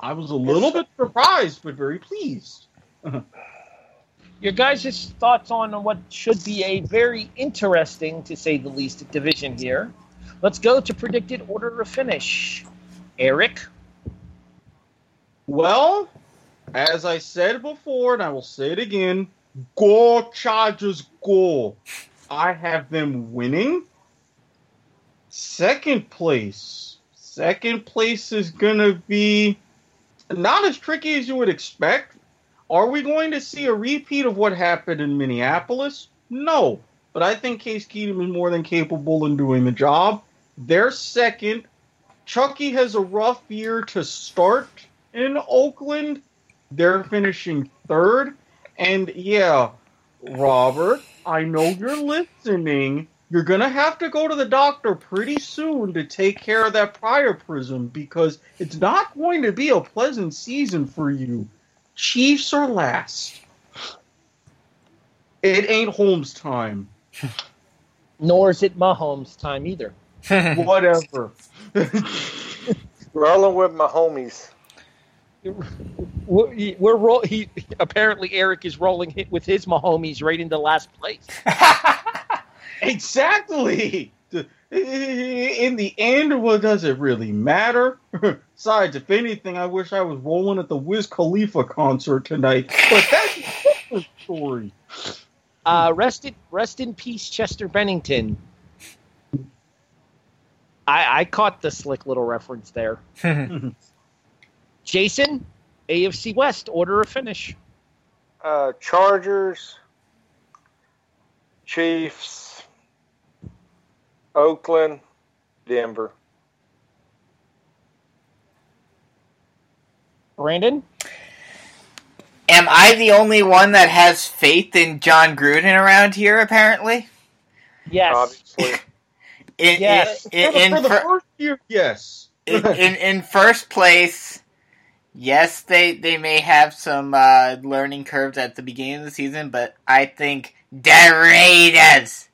I was a little bit surprised, but very pleased. Your guys' thoughts on what should be a very interesting, to say the least, division here. Let's go to predicted order of finish. Erik, Well, as I said before, and I will say it again, go Chargers, go. I have them winning. Second place. Second place is going to be not as tricky as you would expect. Are we going to see a repeat of what happened in Minneapolis? No. But I think Case Keenum is more than capable in doing the job. They're second. Chucky has a rough year to start in Oakland. They're finishing third. And yeah, Robert, I know you're listening. You're going to have to go to the doctor pretty soon to take care of that priapism because it's not going to be a pleasant season for you. Chiefs are last. It ain't Holmes time. Nor is it Mahomes time either. Whatever. Rolling with my homies. We're, we're roll, he apparently Erik is rolling hit with his Mahomes right into last place. exactly. In the end, what does it really matter? Besides, if anything, I wish I was rolling at the Wiz Khalifa concert tonight. But that's a different story. Uh, rest in rest in peace, Chester Bennington. I, I caught the slick little reference there. Jason, AFC West, order of finish. Uh, Chargers, Chiefs, Oakland, Denver. Brandon? Am I the only one that has faith in Jon Gruden around here? Apparently, Yes. Obviously. in, Yes. in, For in, the, for the fir- first year, yes. in, in, in first place, yes, they they may have some uh, learning curves at the beginning of the season, but I think the Raiders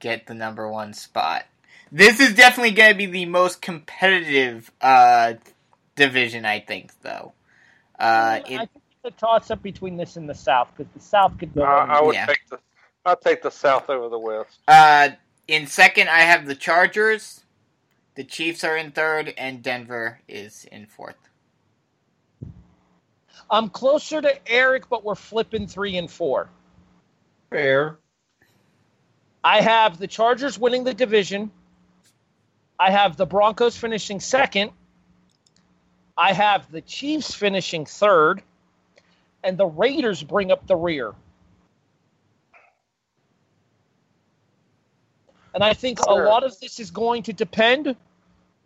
get the number one spot. This is definitely going to be the most competitive uh, division, I think, though. Uh, I think it's a toss up between this and the South because the South could go. I, I would Yeah. take the I'd take the South over the West. uh, in second, I have the Chargers. The Chiefs are in third, and Denver is in fourth. I'm closer to Erik, but we're flipping three and four. Fair. I have the Chargers winning the division. I have the Broncos finishing second. I have the Chiefs finishing third. And the Raiders bring up the rear. And I think Sure. a lot of this is going to depend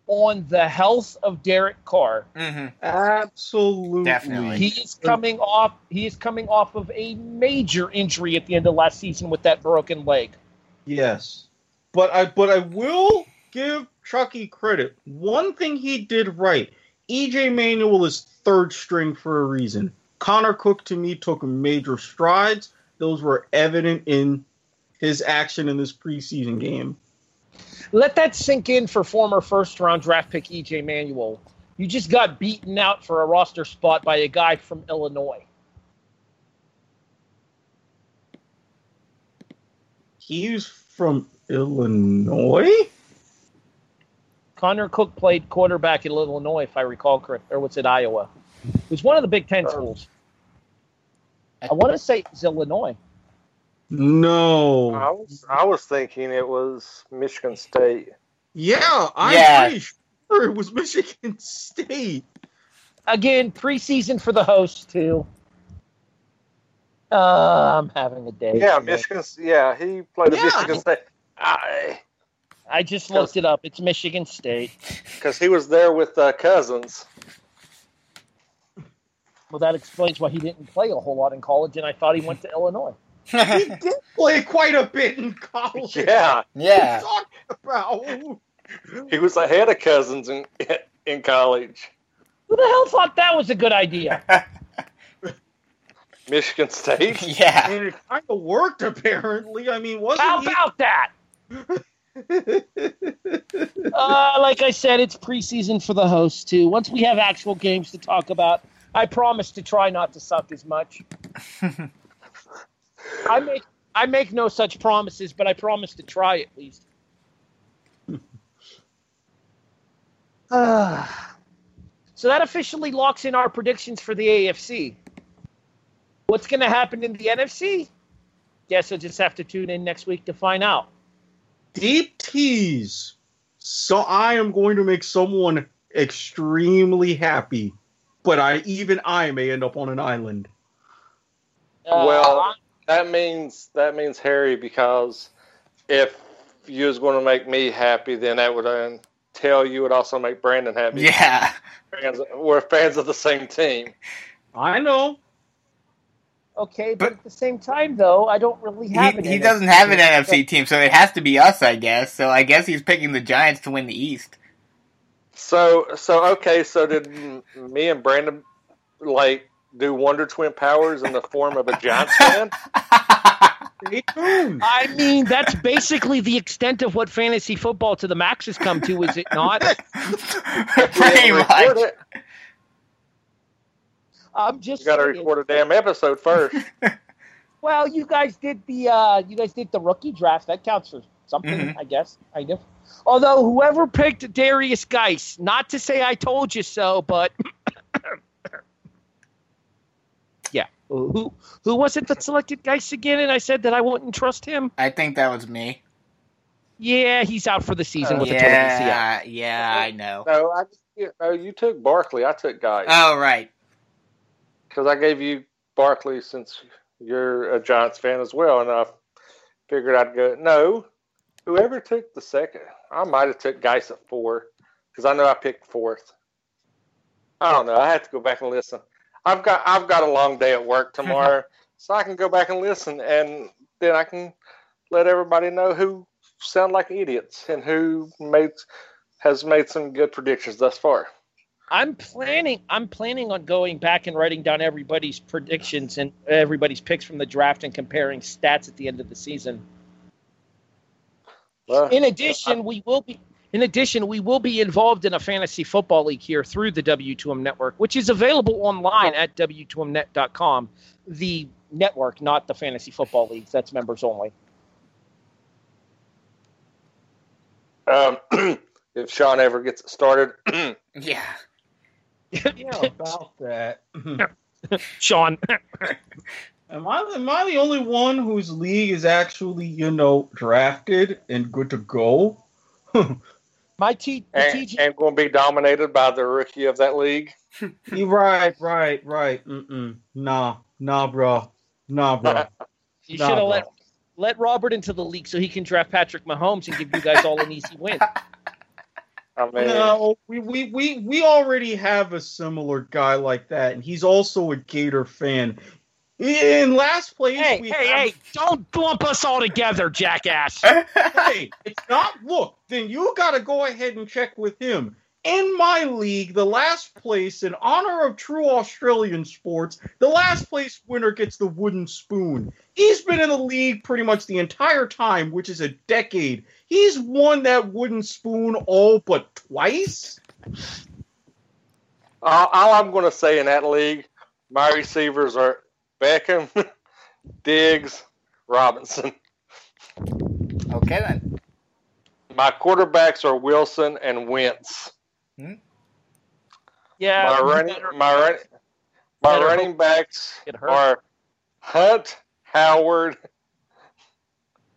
on the health of Derek Carr. Mm-hmm. Absolutely. Definitely. He is coming off he is coming off of a major injury at the end of last season with that broken leg. Yes. But I but I will give Chucky credit. One thing he did right. EJ Manuel is third string for a reason. Connor Cook to me took major strides. Those were evident in his action in this preseason game. Let that sink in for former first round draft pick EJ Manuel. You just got beaten out for a roster spot by a guy from Illinois. He's from Illinois? Connor Cook played quarterback in Illinois, if I recall correct, or was it Iowa? It was one of the Big Ten uh, schools. I want to say it's Illinois. No. I was I was thinking it was Michigan State. Yeah, I'm Yeah. pretty sure it was Michigan State. Again, preseason for the host too. Uh, I'm having a day. Yeah, today. Michigan. Yeah, he played at Yeah. Michigan State. I I just looked it up. It's Michigan State. because he was there with uh, Cousins. Well, that explains why he didn't play a whole lot in college, and I thought he went to Illinois. He did play quite a bit in college. Yeah, yeah. What are you talking about? he was ahead of Cousins in in college. Who the hell thought that was a good idea? Michigan State. yeah. And it kind of worked, apparently. I mean, wasn't How he? about that? Uh, like I said, it's preseason for the host too. Once we have actual games to talk about, I promise to try not to suck as much. I make I make no such promises, but I promise to try at least. Ah. so that officially locks in our predictions for the AFC. What's going to happen in the NFC? Guess I'll just have to tune in next week to find out. Deep tease. so I am going to make someone extremely happy, but I even I may end up on an island. Uh, Well, that means that means Harry because if you was going to make me happy, then that would uh, entail you would also make Brandon happy. Yeah. Fans, we're fans of the same team. I know. okay, but, but- at the same time, though, I don't really have He, an he NFC doesn't have an team. NFC team, so it has to be us, I guess. So I guess he's picking the Giants to win the East. So so okay. So did me and Brandon like do Wonder Twin powers in the form of a Giants fan? Stay tuned. I mean, that's basically the extent of what fantasy football to the max has come to, is it not? Pretty We much. it. I'm just You got to record a damn episode first. Well, you guys did the uh, you guys did the rookie draft. That counts for something, Mhm. I guess. I do. Although whoever picked Derrius Guice, not to say I told you so, but yeah, who who was it that selected Guice again? And I said that I wouldn't trust him. I think that was me. Yeah, he's out for the season Oh, with a torn ACL. Yeah, yeah, I know. no, I you, no, you took Barkley. I took Guy Oh, right. because I gave you Barkley since you're a Giants fan as well, and I figured I'd go. No, whoever took the second, I might have took Guice at four because I know I picked fourth. I don't know. I have to go back and listen. I've got I've got a long day at work tomorrow, so I can go back and listen, and then I can let everybody know who sound like idiots and who made has made some good predictions thus far. I'm planning. I'm planning on going back and writing down everybody's predictions and everybody's picks from the draft and comparing stats at the end of the season. Well, In addition, we will be. In addition, we will be involved in a fantasy football league here through the W2M network, which is available online at w2mnet.com. The network, not the fantasy football leagues. That's members only. um, if Sean ever gets started, Yeah. yeah, about that. Sean, Am I am I the only one whose league is actually you know drafted and good to go? my T, the and, TG, and going to be dominated by the rookie of that league. You right, right, right. Mm-mm. Nah, nah, bro. Nah, bro. you nah, should have bro. let let Robert into the league so he can draft Patrick Mahomes and give you guys all an easy win. I mean, No, we, we, we, we already have a similar guy like that, and he's also a Gator fan. In last place, Hey, we hey, have- hey! Don't lump us all together, jackass. hey, it's not. Look, then you got to go ahead and check with him. In my league, the last place, in honor of true Australian sports, the last place winner gets the wooden spoon. He's been in the league pretty much the entire time, which is a decade. He's won that wooden spoon all but twice. all, all I'm going to say in that league, my receivers are Beckham, Diggs, Robinson. Okay then. My quarterbacks are Wilson and Wentz. Yeah, my running, my running, my running backs are Hunt, Howard,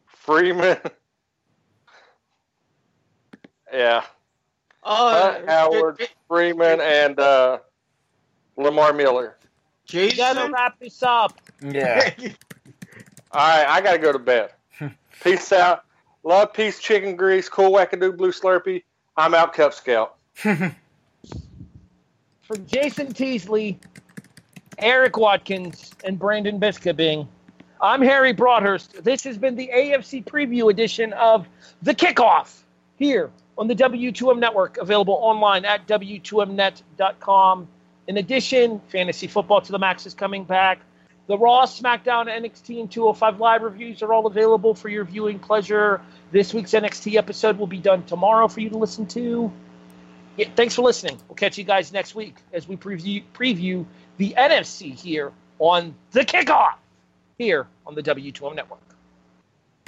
Freeman. Yeah, Uh, Hunt, Howard, Freeman, and uh, Lamar Miller. You gotta wrap this up. Yeah. All right, I got to go to bed. Peace out. Love, peace, chicken grease, cool wackadoo, blue slurpee. I'm out, Cub Scout. For Jason Teasley, Erik Watkins, and Brandon Biskobing, I'm Harry Broadhurst. This has been the AFC preview edition of The Kickoff here on the W2M network, available online at W2Mnet.com. In addition, Fantasy Football to the Max is coming back. The Raw, SmackDown, NXT, and 205 Live reviews are all available for your viewing pleasure. This week's NXT episode will be done tomorrow for you to listen to. Yeah, thanks for listening. We'll catch you guys next week as we preview preview the NFC here on the kickoff here on the W2M network.